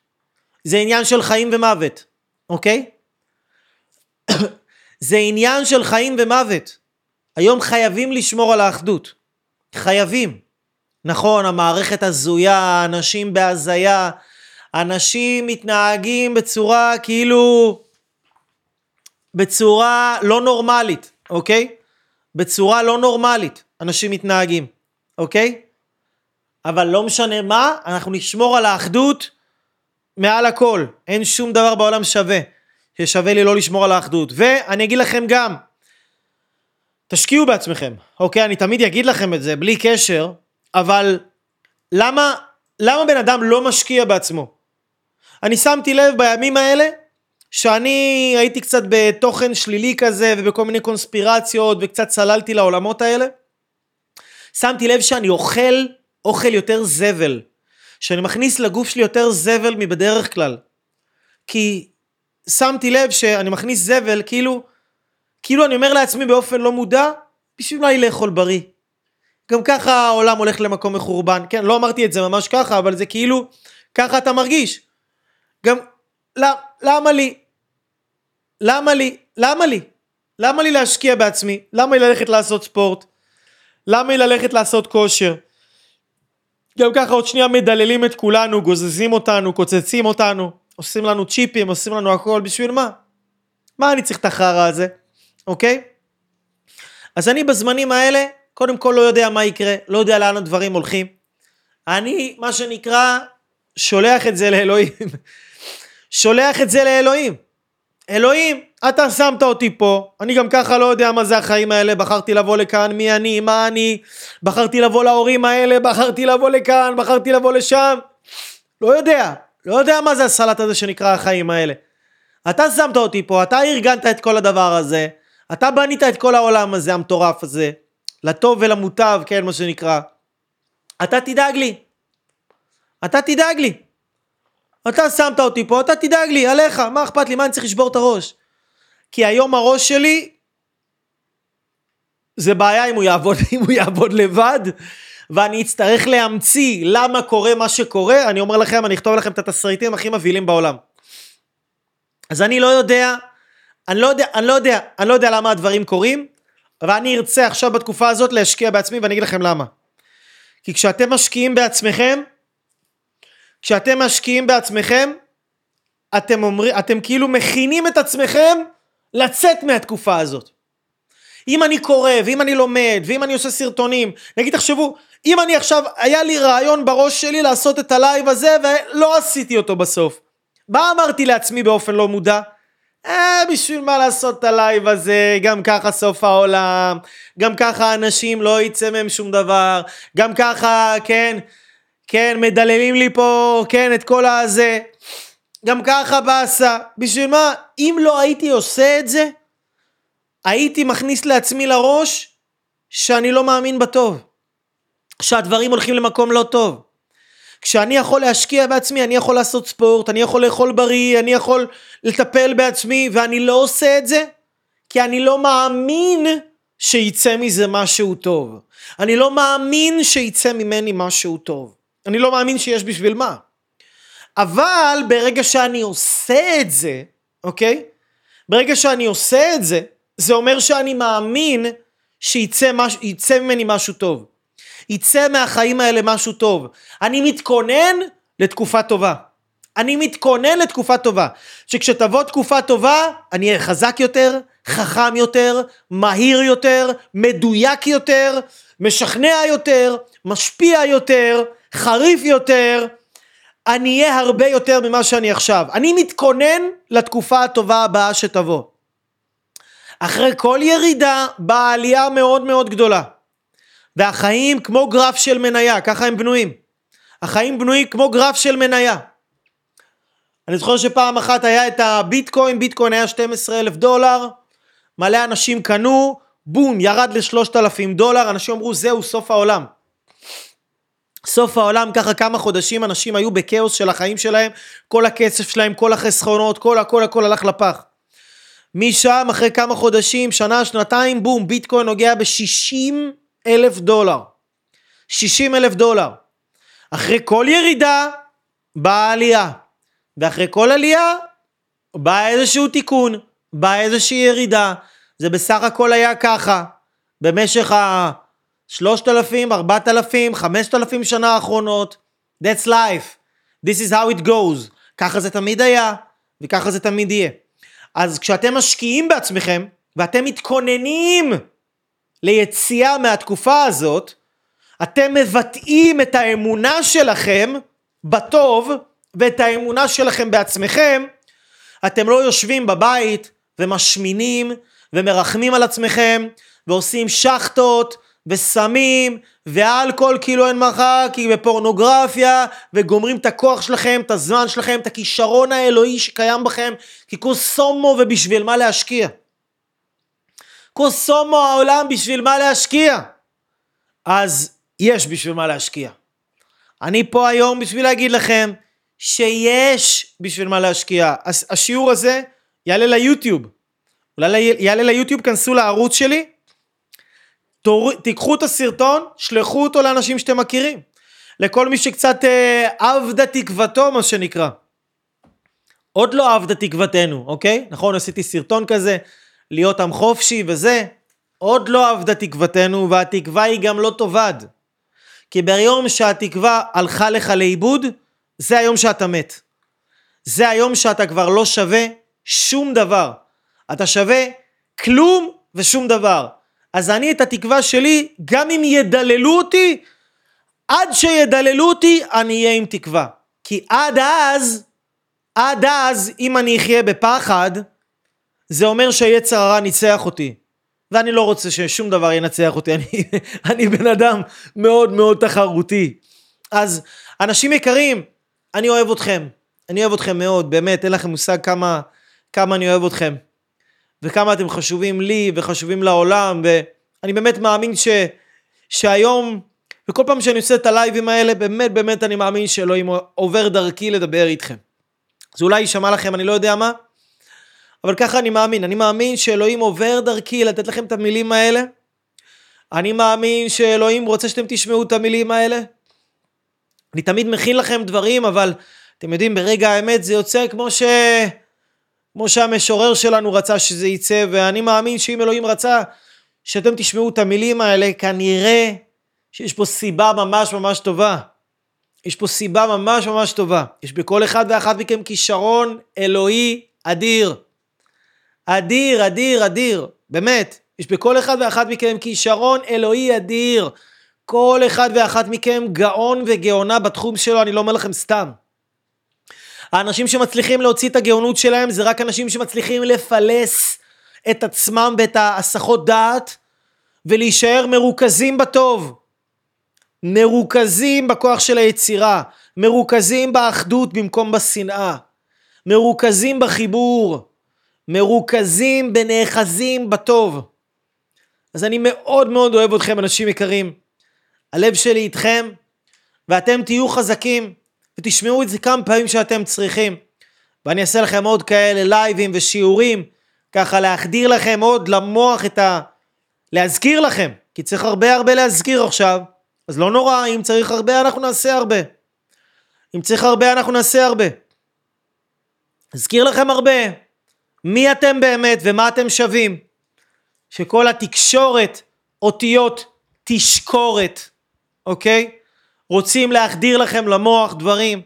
זה עניין של חיים ומוות, אוקיי? זה עניין של חיים ומוות. היום חייבים לשמור על האחדות. חייבים. נכון, המערכת הזויה, אנשים בהזיה, אנשים מתנהגים בצורה כאילו... בצורה לא נורמלית, אוקיי? בצורה לא נורמלית אנשים מתנהגים, אוקיי? אבל לא משנה מה, אנחנו נשמור על האחדות מעל הכל. אין שום דבר בעולם שווה ששווה לי לא לשמור על האחדות. ואני אגיד לכם גם, תשקיעו בעצמכם, אוקיי? אני תמיד אגיד לכם את זה בלי קשר, אבל למה, למה בן אדם לא משקיע בעצמו? אני שמתי לב בימים האלה שאני הייתי קצת בתוכן שלילי כזה ובכל מיני קונספירציות וקצת צללתי לעולמות האלה. שמתי לב שאני אוכל אוכל יותר זבל, שאני מכניס לגוף שלי יותר זבל מבדרך כלל. כי שמתי לב שאני מכניס זבל כאילו, כאילו אני אומר לעצמי באופן לא מודע, בשביל מה לי לאכול בריא? גם ככה העולם הולך למקום מחורבן, כן, לא אמרתי את זה ממש ככה, אבל זה כאילו, ככה אתה מרגיש. גם, למה, למה לי? למה לי? למה לי? למה לי להשקיע בעצמי? למה לי ללכת לעשות ספורט? למה לי ללכת לעשות כושר? גם ככה עוד שנייה מדללים את כולנו, גוזזים אותנו, קוצצים אותנו, עושים לנו צ'יפים, עושים לנו הכל, בשביל מה? מה אני צריך את החרא הזה, אוקיי? אז אני בזמנים האלה, קודם כל לא יודע מה יקרה, לא יודע לאן הדברים הולכים. אני, מה שנקרא, שולח את זה לאלוהים. שולח את זה לאלוהים. אלוהים, אתה שמת אותי פה, אני גם ככה לא יודע מה זה החיים האלה, בחרתי לבוא לכאן, מי אני, מה אני, בחרתי לבוא להורים האלה, בחרתי לבוא לכאן, בחרתי לבוא לשם, לא יודע, לא יודע מה זה הסלט הזה שנקרא החיים האלה. אתה שמת אותי פה, אתה ארגנת את כל הדבר הזה, אתה בנית את כל העולם הזה, המטורף הזה, לטוב ולמוטב, כן, מה שנקרא. אתה תדאג לי. אתה תדאג לי. אתה שמת אותי פה, אתה תדאג לי, עליך, מה אכפת לי, מה אני צריך לשבור את הראש? כי היום הראש שלי, זה בעיה אם הוא יעבוד, אם הוא יעבוד לבד, ואני אצטרך להמציא למה קורה מה שקורה, אני אומר לכם, אני אכתוב לכם את התסריטים הכי מבהילים בעולם. אז אני לא יודע, אני לא יודע, אני לא יודע, אני לא יודע למה הדברים קורים, ואני רוצה עכשיו בתקופה הזאת להשקיע בעצמי, ואני אגיד לכם למה. כי כשאתם משקיעים בעצמכם, כשאתם משקיעים בעצמכם, אתם אומרים, אתם כאילו מכינים את עצמכם לצאת מהתקופה הזאת. אם אני קורא, ואם אני לומד, ואם אני עושה סרטונים, נגיד תחשבו, אם אני עכשיו, היה לי רעיון בראש שלי לעשות את הלייב הזה, ולא עשיתי אותו בסוף. מה אמרתי לעצמי באופן לא מודע? אה, בשביל מה לעשות את הלייב הזה, גם ככה סוף העולם, גם ככה אנשים לא יצא מהם שום דבר, גם ככה, כן, כן, מדללים לי פה, כן, את כל הזה. גם ככה באסה. בשביל מה? אם לא הייתי עושה את זה, הייתי מכניס לעצמי לראש שאני לא מאמין בטוב. שהדברים הולכים למקום לא טוב. כשאני יכול להשקיע בעצמי, אני יכול לעשות ספורט, אני יכול לאכול בריא, אני יכול לטפל בעצמי, ואני לא עושה את זה, כי אני לא מאמין שיצא מזה משהו טוב. אני לא מאמין שיצא ממני משהו טוב. אני לא מאמין שיש בשביל מה. אבל ברגע שאני עושה את זה, אוקיי? ברגע שאני עושה את זה, זה אומר שאני מאמין שיצא מש... ממני משהו טוב. יצא מהחיים האלה משהו טוב. אני מתכונן לתקופה טובה. אני מתכונן לתקופה טובה. שכשתבוא תקופה טובה, אני אהיה חזק יותר, חכם יותר, מהיר יותר, מדויק יותר, משכנע יותר, משפיע יותר, חריף יותר, אני אהיה הרבה יותר ממה שאני עכשיו. אני מתכונן לתקופה הטובה הבאה שתבוא. אחרי כל ירידה באה עלייה מאוד מאוד גדולה. והחיים כמו גרף של מניה, ככה הם בנויים. החיים בנויים כמו גרף של מניה. אני זוכר שפעם אחת היה את הביטקוין, ביטקוין היה 12 אלף דולר, מלא אנשים קנו, בום, ירד ל-3,000 דולר, אנשים אמרו זהו סוף העולם. סוף העולם ככה כמה חודשים אנשים היו בכאוס של החיים שלהם, כל הכסף שלהם, כל החסכונות, כל הכל הכל הלך לפח. משם אחרי כמה חודשים, שנה, שנתיים, בום, ביטקוין נוגע ב-60 אלף דולר. 60 אלף דולר. אחרי כל ירידה באה עלייה. ואחרי כל עלייה בא איזשהו תיקון, בא איזושהי ירידה. זה בסך הכל היה ככה. במשך ה... שלושת אלפים, ארבעת אלפים, חמשת אלפים שנה האחרונות. That's life. This is how it goes. ככה זה תמיד היה, וככה זה תמיד יהיה. אז כשאתם משקיעים בעצמכם, ואתם מתכוננים ליציאה מהתקופה הזאת, אתם מבטאים את האמונה שלכם בטוב, ואת האמונה שלכם בעצמכם, אתם לא יושבים בבית ומשמינים ומרחמים על עצמכם ועושים שחטות וסמים ואלכוהול כאילו אין מרחק, ופורנוגרפיה, וגומרים את הכוח שלכם, את הזמן שלכם, את הכישרון האלוהי שקיים בכם, כי קוסומו ובשביל מה להשקיע. קוסומו העולם בשביל מה להשקיע. אז יש בשביל מה להשקיע. אני פה היום בשביל להגיד לכם שיש בשביל מה להשקיע. השיעור הזה יעלה ליוטיוב. אולי יעלה ליוטיוב, כנסו לערוץ שלי, תור... תיקחו את הסרטון, שלחו אותו לאנשים שאתם מכירים. לכל מי שקצת אה, אבדה תקוותו, מה שנקרא. עוד לא אבדה תקוותנו, אוקיי? נכון, עשיתי סרטון כזה, להיות עם חופשי וזה. עוד לא אבדה תקוותנו, והתקווה היא גם לא תאבד. כי ביום שהתקווה הלכה לך לאיבוד, זה היום שאתה מת. זה היום שאתה כבר לא שווה שום דבר. אתה שווה כלום ושום דבר. אז אני את התקווה שלי, גם אם ידללו אותי, עד שידללו אותי, אני אהיה עם תקווה. כי עד אז, עד אז, אם אני אחיה בפחד, זה אומר שהיצר הרע ניצח אותי. ואני לא רוצה ששום דבר ינצח אותי, אני, אני בן אדם מאוד מאוד תחרותי. אז אנשים יקרים, אני אוהב אתכם, אני אוהב אתכם מאוד, באמת, אין לכם מושג כמה, כמה אני אוהב אתכם. וכמה אתם חשובים לי וחשובים לעולם, ואני באמת מאמין ש, שהיום, וכל פעם שאני עושה את הלייבים האלה, באמת באמת אני מאמין שאלוהים עובר דרכי לדבר איתכם. זה אולי יישמע לכם, אני לא יודע מה, אבל ככה אני מאמין. אני מאמין שאלוהים עובר דרכי לתת לכם את המילים האלה. אני מאמין שאלוהים רוצה שאתם תשמעו את המילים האלה. אני תמיד מכין לכם דברים, אבל אתם יודעים, ברגע האמת זה יוצא כמו ש... כמו שהמשורר שלנו רצה שזה יצא, ואני מאמין שאם אלוהים רצה שאתם תשמעו את המילים האלה, כנראה שיש פה סיבה ממש ממש טובה. יש פה סיבה ממש ממש טובה. יש בכל אחד ואחת מכם כישרון אלוהי אדיר. אדיר, אדיר, אדיר. באמת. יש בכל אחד ואחת מכם כישרון אלוהי אדיר. כל אחד ואחת מכם גאון וגאונה בתחום שלו, אני לא אומר לכם סתם. האנשים שמצליחים להוציא את הגאונות שלהם זה רק אנשים שמצליחים לפלס את עצמם ואת ההסחות דעת ולהישאר מרוכזים בטוב. מרוכזים בכוח של היצירה, מרוכזים באחדות במקום בשנאה, מרוכזים בחיבור, מרוכזים בנאחזים בטוב. אז אני מאוד מאוד אוהב אתכם אנשים יקרים. הלב שלי איתכם, ואתם תהיו חזקים. ותשמעו את זה כמה פעמים שאתם צריכים. ואני אעשה לכם עוד כאלה לייבים ושיעורים, ככה להחדיר לכם עוד למוח את ה... להזכיר לכם, כי צריך הרבה הרבה להזכיר עכשיו, אז לא נורא, אם צריך הרבה אנחנו נעשה הרבה. אם צריך הרבה אנחנו נעשה הרבה. אזכיר לכם הרבה מי אתם באמת ומה אתם שווים. שכל התקשורת, אותיות תשקורת, אוקיי? רוצים להחדיר לכם למוח דברים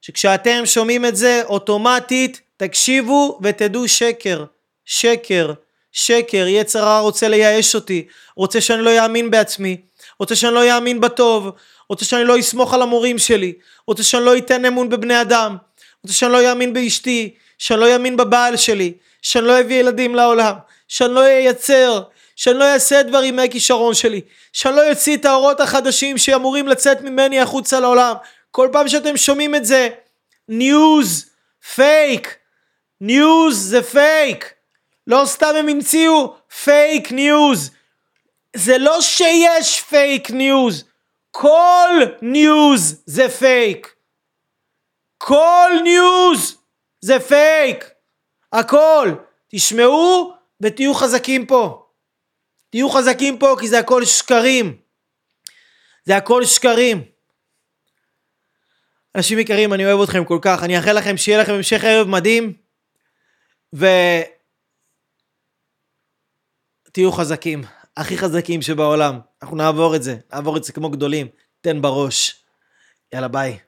שכשאתם שומעים את זה אוטומטית תקשיבו ותדעו שקר, שקר, שקר, יצר הרע רוצה לייאש אותי, רוצה שאני לא אאמין בעצמי, רוצה שאני לא אאמין בטוב, רוצה שאני לא אסמוך על המורים שלי, רוצה שאני לא אתן אמון בבני אדם, רוצה שאני לא אאמין באשתי, שאני לא אאמין בבעל שלי, שאני לא אביא ילדים לעולם, שאני לא אייצר, שאני לא אעשה דברים מהכישרון שלי, שאני לא אוציא את האורות החדשים שאמורים לצאת ממני החוצה לעולם. כל פעם שאתם שומעים את זה, news, fake, news זה פייק. לא סתם הם המציאו fake news. זה לא שיש fake news, כל news זה פייק. כל news זה פייק. הכל. תשמעו ותהיו חזקים פה. תהיו חזקים פה כי זה הכל שקרים. זה הכל שקרים. אנשים יקרים, אני אוהב אתכם כל כך, אני אאחל לכם שיהיה לכם המשך ערב מדהים, ותהיו חזקים, הכי חזקים שבעולם. אנחנו נעבור את זה, נעבור את זה כמו גדולים. תן בראש. יאללה ביי.